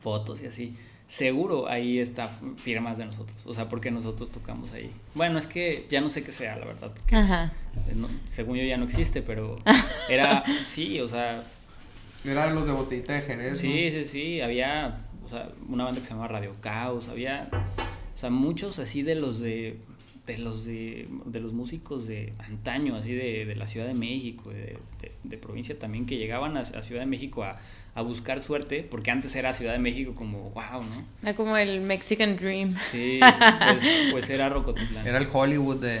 Fotos y así. Seguro ahí está firmas de nosotros. O sea, porque nosotros tocamos ahí. Bueno, es que ya no sé qué sea, la verdad. porque, Ajá. eh, no- según yo ya no existe, pero era, sí, o sea, Era de los de botellita de Jerez. sí, sí, sí, había, o sea, una banda que se llamaba Radio Caos, había, o sea, muchos así de los de, de los de, de los músicos de antaño, así de, de la Ciudad de México, de, de- de provincia también, que llegaban a, a Ciudad de México a, a buscar suerte, porque antes era Ciudad de México como, wow, ¿no? Era como el Mexican Dream. Sí, pues, pues era Rocotitlán. Era el Hollywood de, de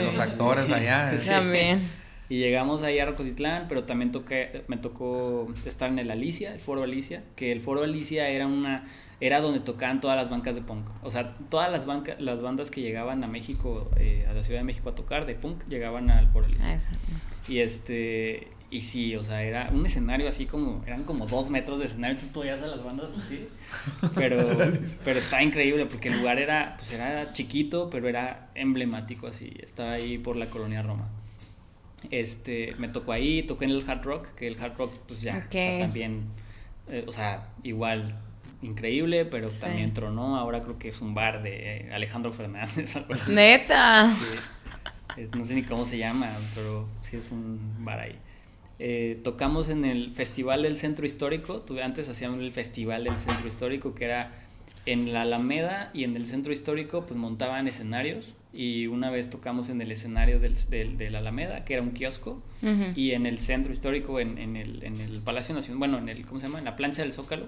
Sí. los actores allá. Sí. También. Y llegamos ahí a Rocotitlán, pero también toqué, me tocó estar en el Alicia, el Foro Alicia, que el Foro Alicia era una era donde tocaban todas las bancas de punk. O sea, todas las bancas, las bandas que llegaban a México, eh, a la Ciudad de México a tocar de punk, llegaban al Foro Alicia. Ah. Y este, y sí, o sea, era un escenario así como, eran como dos metros de escenario, tú veías a las bandas así, pero, pero está increíble porque el lugar era, pues era chiquito, pero era emblemático así, estaba ahí por la colonia Roma. Este, me tocó ahí, toqué en el Hard Rock, que el Hard Rock, pues ya, o sea, Ok. también, eh, o sea, igual, increíble, pero Sí. también tronó, ahora creo que es un bar de eh, Alejandro Fernández, algo así. Neta. Sí. No sé ni cómo se llama, pero sí es un bar ahí. Eh, tocamos en el Festival del Centro Histórico. Antes hacían el Festival del Centro Histórico, que era en la Alameda y en el Centro Histórico, pues montaban escenarios. Y una vez tocamos en el escenario del, del, de la Alameda, que era un kiosco. Ujú. Y en el Centro Histórico, en, en, el, en el Palacio Nacional, bueno, en el, ¿cómo se llama? En la plancha del Zócalo.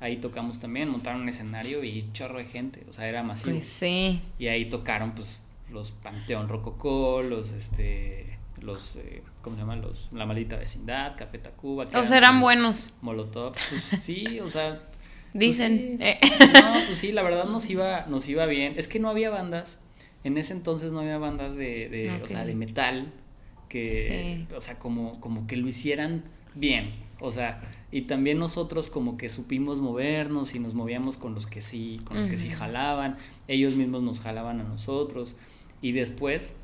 Ahí tocamos también, montaron un escenario y chorro de gente, o sea, era masivo. Pues sí. Y ahí tocaron pues los Panteón Rococó, los este los eh, ¿cómo se llaman? Los La Maldita Vecindad, Café Tacuba, O sea, eran buenos. Molotov, pues sí, o sea, pues, Dicen. sí. Eh. No, pues sí, la verdad nos iba nos iba bien. Es que no había bandas. En ese entonces no había bandas de, de o sea, de metal que Sí. o sea, como como que lo hicieran bien. O sea, y también nosotros como que supimos movernos y nos movíamos con los que sí, con los que sí jalaban, ellos mismos nos jalaban a nosotros y después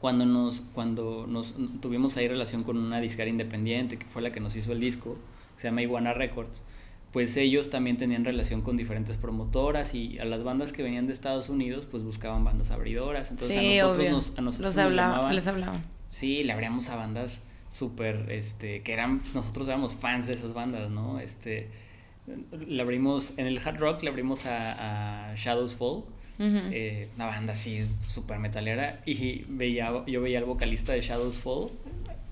cuando nos cuando nos tuvimos ahí relación con una disquera independiente que fue la que nos hizo el disco, que se llama Iguana Records, pues ellos también tenían relación con diferentes promotoras y a las bandas que venían de Estados Unidos pues buscaban bandas abridoras, entonces sí, a nosotros obvio. nos a nosotros Los nos hablaba- llamaban- les hablaban. Sí, le abríamos a bandas súper, este, que eran, nosotros éramos fans de esas bandas, ¿no? Este, le abrimos, en el hard rock le abrimos a, a Shadows Fall, eh, una banda así súper metalera, y veía, yo veía al vocalista de Shadows Fall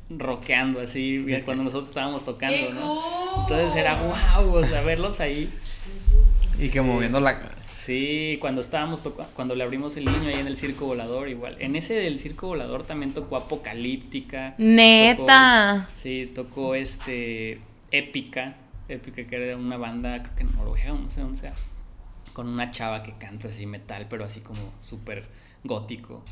rockeando así, cuando nosotros estábamos tocando, ¡Qué ¿no? Entonces era wow, o sea, verlos ahí. Y que Sí. moviendo la... Sí, cuando estábamos cuando le abrimos el niño ahí en el circo volador igual. En ese del circo volador también tocó Apocalíptica. Neta. Tocó- sí, tocó este Épica, Épica que era una banda creo que en Noruega, no sé dónde sea, con una chava que canta así metal, pero así como súper gótico.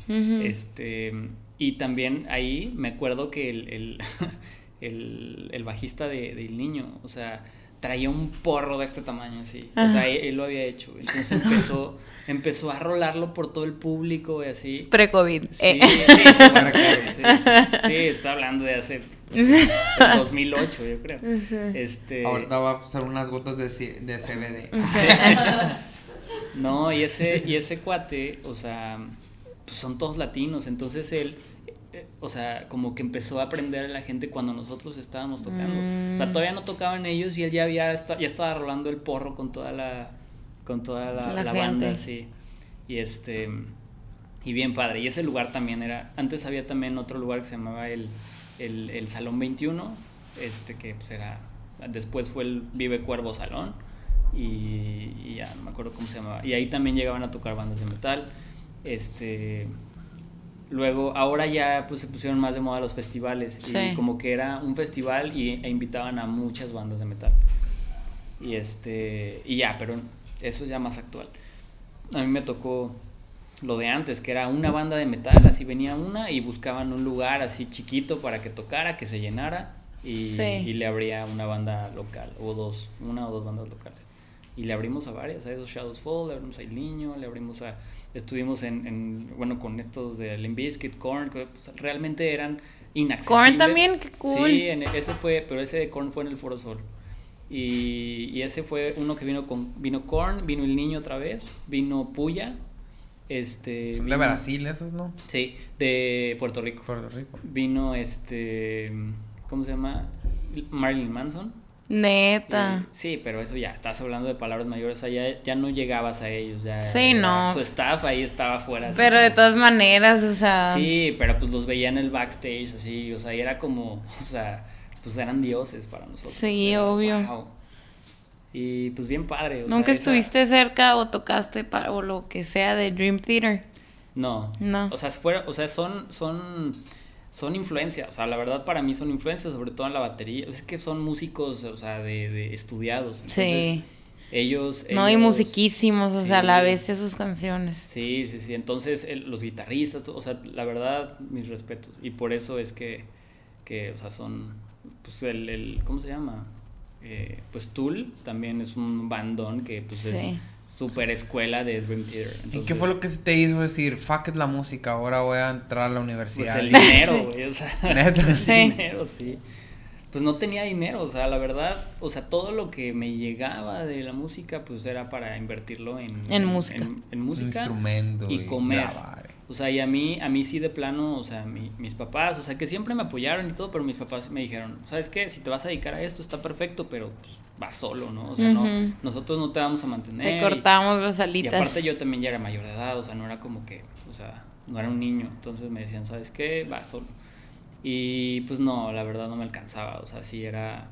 Este, y también ahí me acuerdo que el, el, el, el bajista de, del niño, o sea, traía un porro de este tamaño así. O sea, él, él lo había hecho. Entonces empezó, empezó a rolarlo por todo el público y así. Pre-COVID. Sí, Eh. sí, sí, estoy hablando de hace del 2008, yo creo. Este, Ahorita va a ser unas gotas de, C- de CBD. No, y ese, y ese cuate, o sea, pues son todos latinos, entonces él, o sea, como que empezó a aprender a la gente cuando nosotros estábamos tocando. O sea, Mm. todavía no tocaban ellos y él ya había ya estaba rolando el porro con toda la con toda la, La la banda, sí. Y este y bien padre. Y ese lugar también era, antes había también otro lugar que se llamaba el, el, el Salón 21, este que pues era, después fue el Vive Cuervo Salón y, y ya no me acuerdo cómo se llamaba. Y ahí también llegaban a tocar bandas de metal. Este Luego, ahora ya pues se pusieron más de moda los festivales. Sí. Y como que era un festival y, e invitaban a muchas bandas de metal. Y este. Y ya, pero eso es ya más actual. A mí me tocó lo de antes, que era una banda de metal, así venía una y buscaban un lugar así chiquito para que tocara, que se llenara y, Sí. y le abría una banda local, o dos, una o dos bandas locales. Y le abrimos a varias, a esos Shadows Fall, le abrimos a El Niño, le abrimos a... Estuvimos en, en, bueno, con estos de Limp Bizkit, Korn, que pues, realmente eran inaccesibles. Korn también, qué cool. Sí, en el- ese fue, pero ese de Korn fue en el Foro Sol. Y, y ese fue uno que vino con vino Korn, vino el niño otra vez, vino Puya, este Son de Brasil esos, ¿no? Sí, de Puerto Rico. Puerto Rico. Vino este ¿cómo se llama? Marilyn Manson. Neta. Eh, sí, pero eso ya, estás hablando de palabras mayores, o sea, ya, ya no llegabas a ellos, ya. Sí, era- no. Su staff ahí estaba afuera. así Pero de todas maneras, o sea. Sí, pero pues los veía en el backstage, así, o sea, y era como, o sea, pues eran dioses para nosotros. Sí, Era, obvio. wow. Y pues bien padre. o ¿Nunca sea, esa- estuviste cerca o tocaste para, o lo que sea de Dream Theater? No. No. O sea, fuera, o sea, son, son, son influencias. O sea, la verdad para mí son influencias, sobre todo en la batería. Es que son músicos, o sea, de, de estudiados. Entonces, Sí. Ellos, No, y musiquísimos, o sea, la bestia sus canciones. Sí, sí, sí. Entonces, el- los guitarristas, o sea, la verdad, mis respetos. Y por eso es que, que o sea, son, pues, el, el ¿cómo se llama? Eh, pues Tool también es un bandón que, pues, es Sí. Super escuela de Dream Theater. ¿Y qué fue lo que te hizo decir, fuck it la música, ahora voy a entrar a la Pues universidad? el dinero, güey, o sea, Neta. el Sí. dinero, sí. Pues no tenía dinero, o sea, la verdad, o sea, todo lo que me llegaba de la música, pues era para invertirlo en... En música. En, en música. instrumento y y comer. grabar. O sea, y a mí, a mí sí de plano, o sea, mi- mis papás, o sea, que siempre me apoyaron y todo, pero mis papás me dijeron, ¿sabes qué? Si te vas a dedicar a esto está perfecto, pero pues, vas solo, ¿no? O sea, no, nosotros no te vamos a mantener. Te y- cortábamos las y alitas. aparte yo también ya era mayor de edad, o sea, no era como que, o sea, no era un niño. Entonces me decían, ¿sabes qué? Va solo. Y pues no, la verdad no me alcanzaba, o sea, sí era...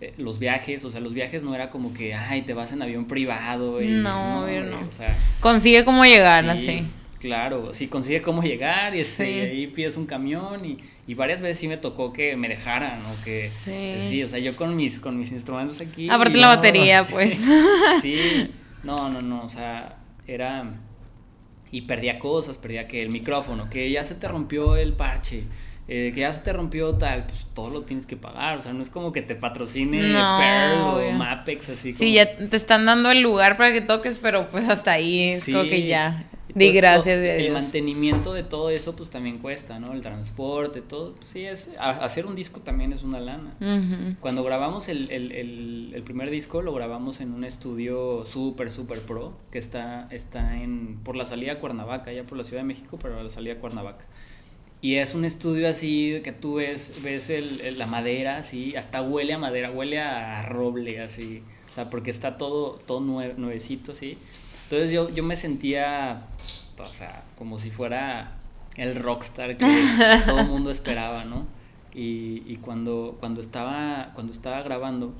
eh, los viajes, o sea, los viajes no era como que, ay, te vas en avión privado y... No, no. O sea, Consigue cómo llegar, sí, así. Claro, sí, consigue cómo llegar y, este, Sí. y ahí pides un camión y, y varias veces sí me tocó que me dejaran o que... Sí. Sí, o sea, yo con mis, con mis instrumentos aquí... Aparte y la no, batería, sí. pues. Sí, no, no, no, o sea, era... Y perdía cosas, perdía que el micrófono, que ya se te rompió el parche, eh, que ya se te rompió tal, pues todo lo tienes que pagar, o sea, no es como que te patrocine No, Pearl o. Mapex, así como... Sí, ya te están dando el lugar para que toques, pero pues hasta ahí es como que ya. Di Entonces, gracias todo- El Dios. mantenimiento de todo eso, pues también cuesta, ¿no? El transporte, todo. pues, sí, es, a- hacer un disco también es una lana. Ujú. Cuando grabamos el, el- el- el primer disco, lo grabamos en un estudio súper, súper pro, que está, está en, por la salida a Cuernavaca, ya por la Ciudad de México, pero a la salida a Cuernavaca. Y es un estudio así que tú ves, ves el- el- la madera, así, hasta huele a madera, huele a roble, así. O sea, porque está todo, todo nue- nuevecito, así. Entonces yo, yo me sentía, o sea, como si fuera el rockstar que todo el mundo esperaba, ¿no? Y, y cuando, cuando, estaba, cuando estaba grabando,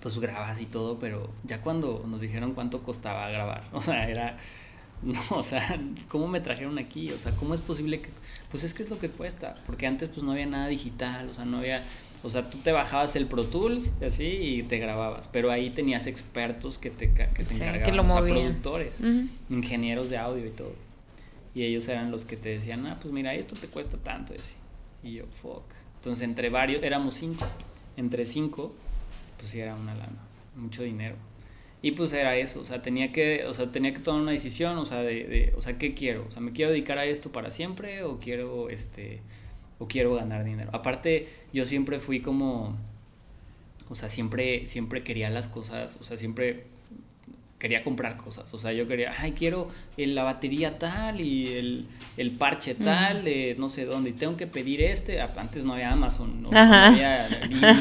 pues grabas y todo, pero ya cuando nos dijeron cuánto costaba grabar, o sea, era, no, o sea, ¿cómo me trajeron aquí? O sea, ¿cómo es posible que, pues es que es lo que cuesta, porque antes pues no había nada digital, o sea, no había, o sea, tú te bajabas el Pro Tools así y te grababas, pero ahí tenías expertos que, te, que se Sí, que encargaban, lo o sea, productores, ingenieros de audio y todo. Y ellos eran los que te decían, ah, pues mira, esto te cuesta tanto. Así. Y yo, fuck. Entonces, entre varios, éramos cinco. Entre cinco, pues sí era una lana, mucho dinero. Y pues era eso, o sea, tenía que, o sea, tenía que tomar una decisión, o sea, de, de, o sea, ¿qué quiero? O sea, ¿me quiero dedicar a esto para siempre o quiero, este, o quiero ganar dinero? Aparte, yo siempre fui como, o sea, siempre, siempre quería las cosas, o sea, siempre quería comprar cosas. O sea, yo quería, ay, quiero eh, la batería tal y el, el parche tal de no sé dónde. Y tengo que pedir este. Antes no había Amazon, no, no había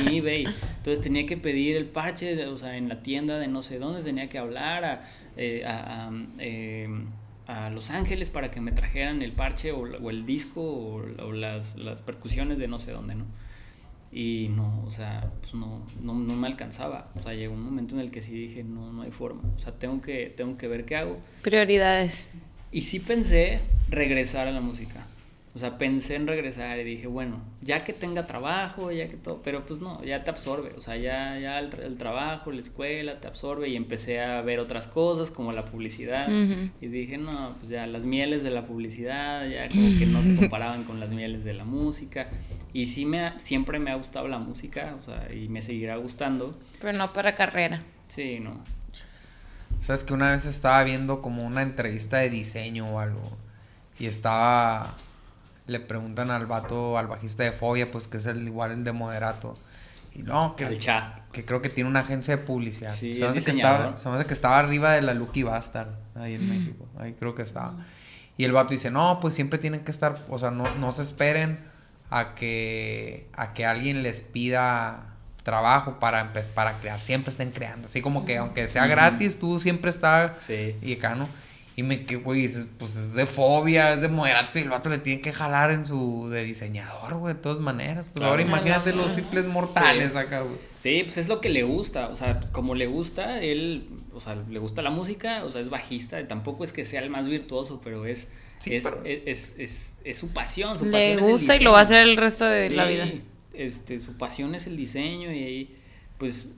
ni, eBay. Entonces tenía que pedir el parche, o sea, en la tienda de no sé dónde. Tenía que hablar a, eh, a, a, eh, a Los Ángeles para que me trajeran el parche o, o el disco o, o las, las percusiones de no sé dónde, ¿no? Y no, o sea, pues no, no, no me alcanzaba. O sea, llegó un momento en el que sí dije, no, no hay forma. O sea, tengo que, tengo que ver qué hago. Prioridades. Y sí pensé regresar a la música. O sea, pensé en regresar y dije, bueno, ya que tenga trabajo, ya que todo, pero pues no, ya te absorbe, o sea, ya, ya el, tra- el trabajo, la escuela te absorbe y empecé a ver otras cosas como la publicidad y dije, no, pues ya las mieles de la publicidad ya como que no se comparaban con las mieles de la música y sí me ha- siempre me ha gustado la música, o sea, y me seguirá gustando, Pero no para carrera. sí, no, Sabes que una vez estaba viendo como una entrevista de diseño o algo. Y estaba. Le preguntan al vato, al bajista de Fobia, pues que es el igual el de Moderato. Y no, que, que creo que tiene una agencia de publicidad. Sí, se, me es que estaba, se me hace que estaba arriba de la Lucky Bastard, ahí en México. Ahí creo que estaba. Y el vato dice, no, pues siempre tienen que estar, o sea, no, no se esperen a que, a que alguien les pida trabajo para, para crear. Siempre estén creando. Así como que aunque sea gratis, tú siempre estás Sí. y acá, ¿no? Y me que, güey, dices, pues es de fobia, es de moderato y el vato le tiene que jalar en su de diseñador, güey, de todas maneras. Pues Claro. ahora imagínate los simples mortales Sí. acá, güey. Sí, pues es lo que le gusta, o sea, como le gusta, él, o sea, le gusta la música, o sea, es bajista, tampoco es que sea el más virtuoso, pero es, Sí, es, pero- es, es, es- es su pasión, su Le pasión es el gusta y lo va a hacer el resto de la Sí, vida. Este, su pasión es el diseño y ahí, pues,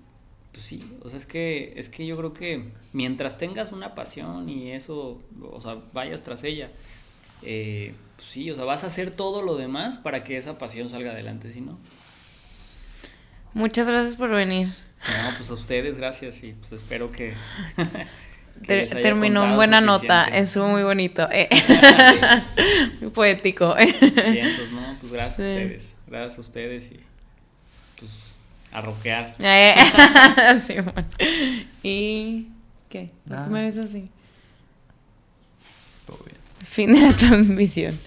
pues sí, o sea, es que, es que yo creo que mientras tengas una pasión y eso, o sea, vayas tras ella, eh, pues sí, o sea, vas a hacer todo lo demás para que esa pasión salga adelante, si no. Muchas gracias por venir. No, pues a ustedes, gracias y pues espero que. Ter- terminó en buena nota, suficiente. estuvo muy bonito. eh. muy poético. Bien, pues no, pues gracias a ustedes. Gracias a ustedes y pues a rockear. Eh, sí, bueno. ¿Y qué? ¿Por Nada. qué me ves así? Todo bien. Fin de la transmisión.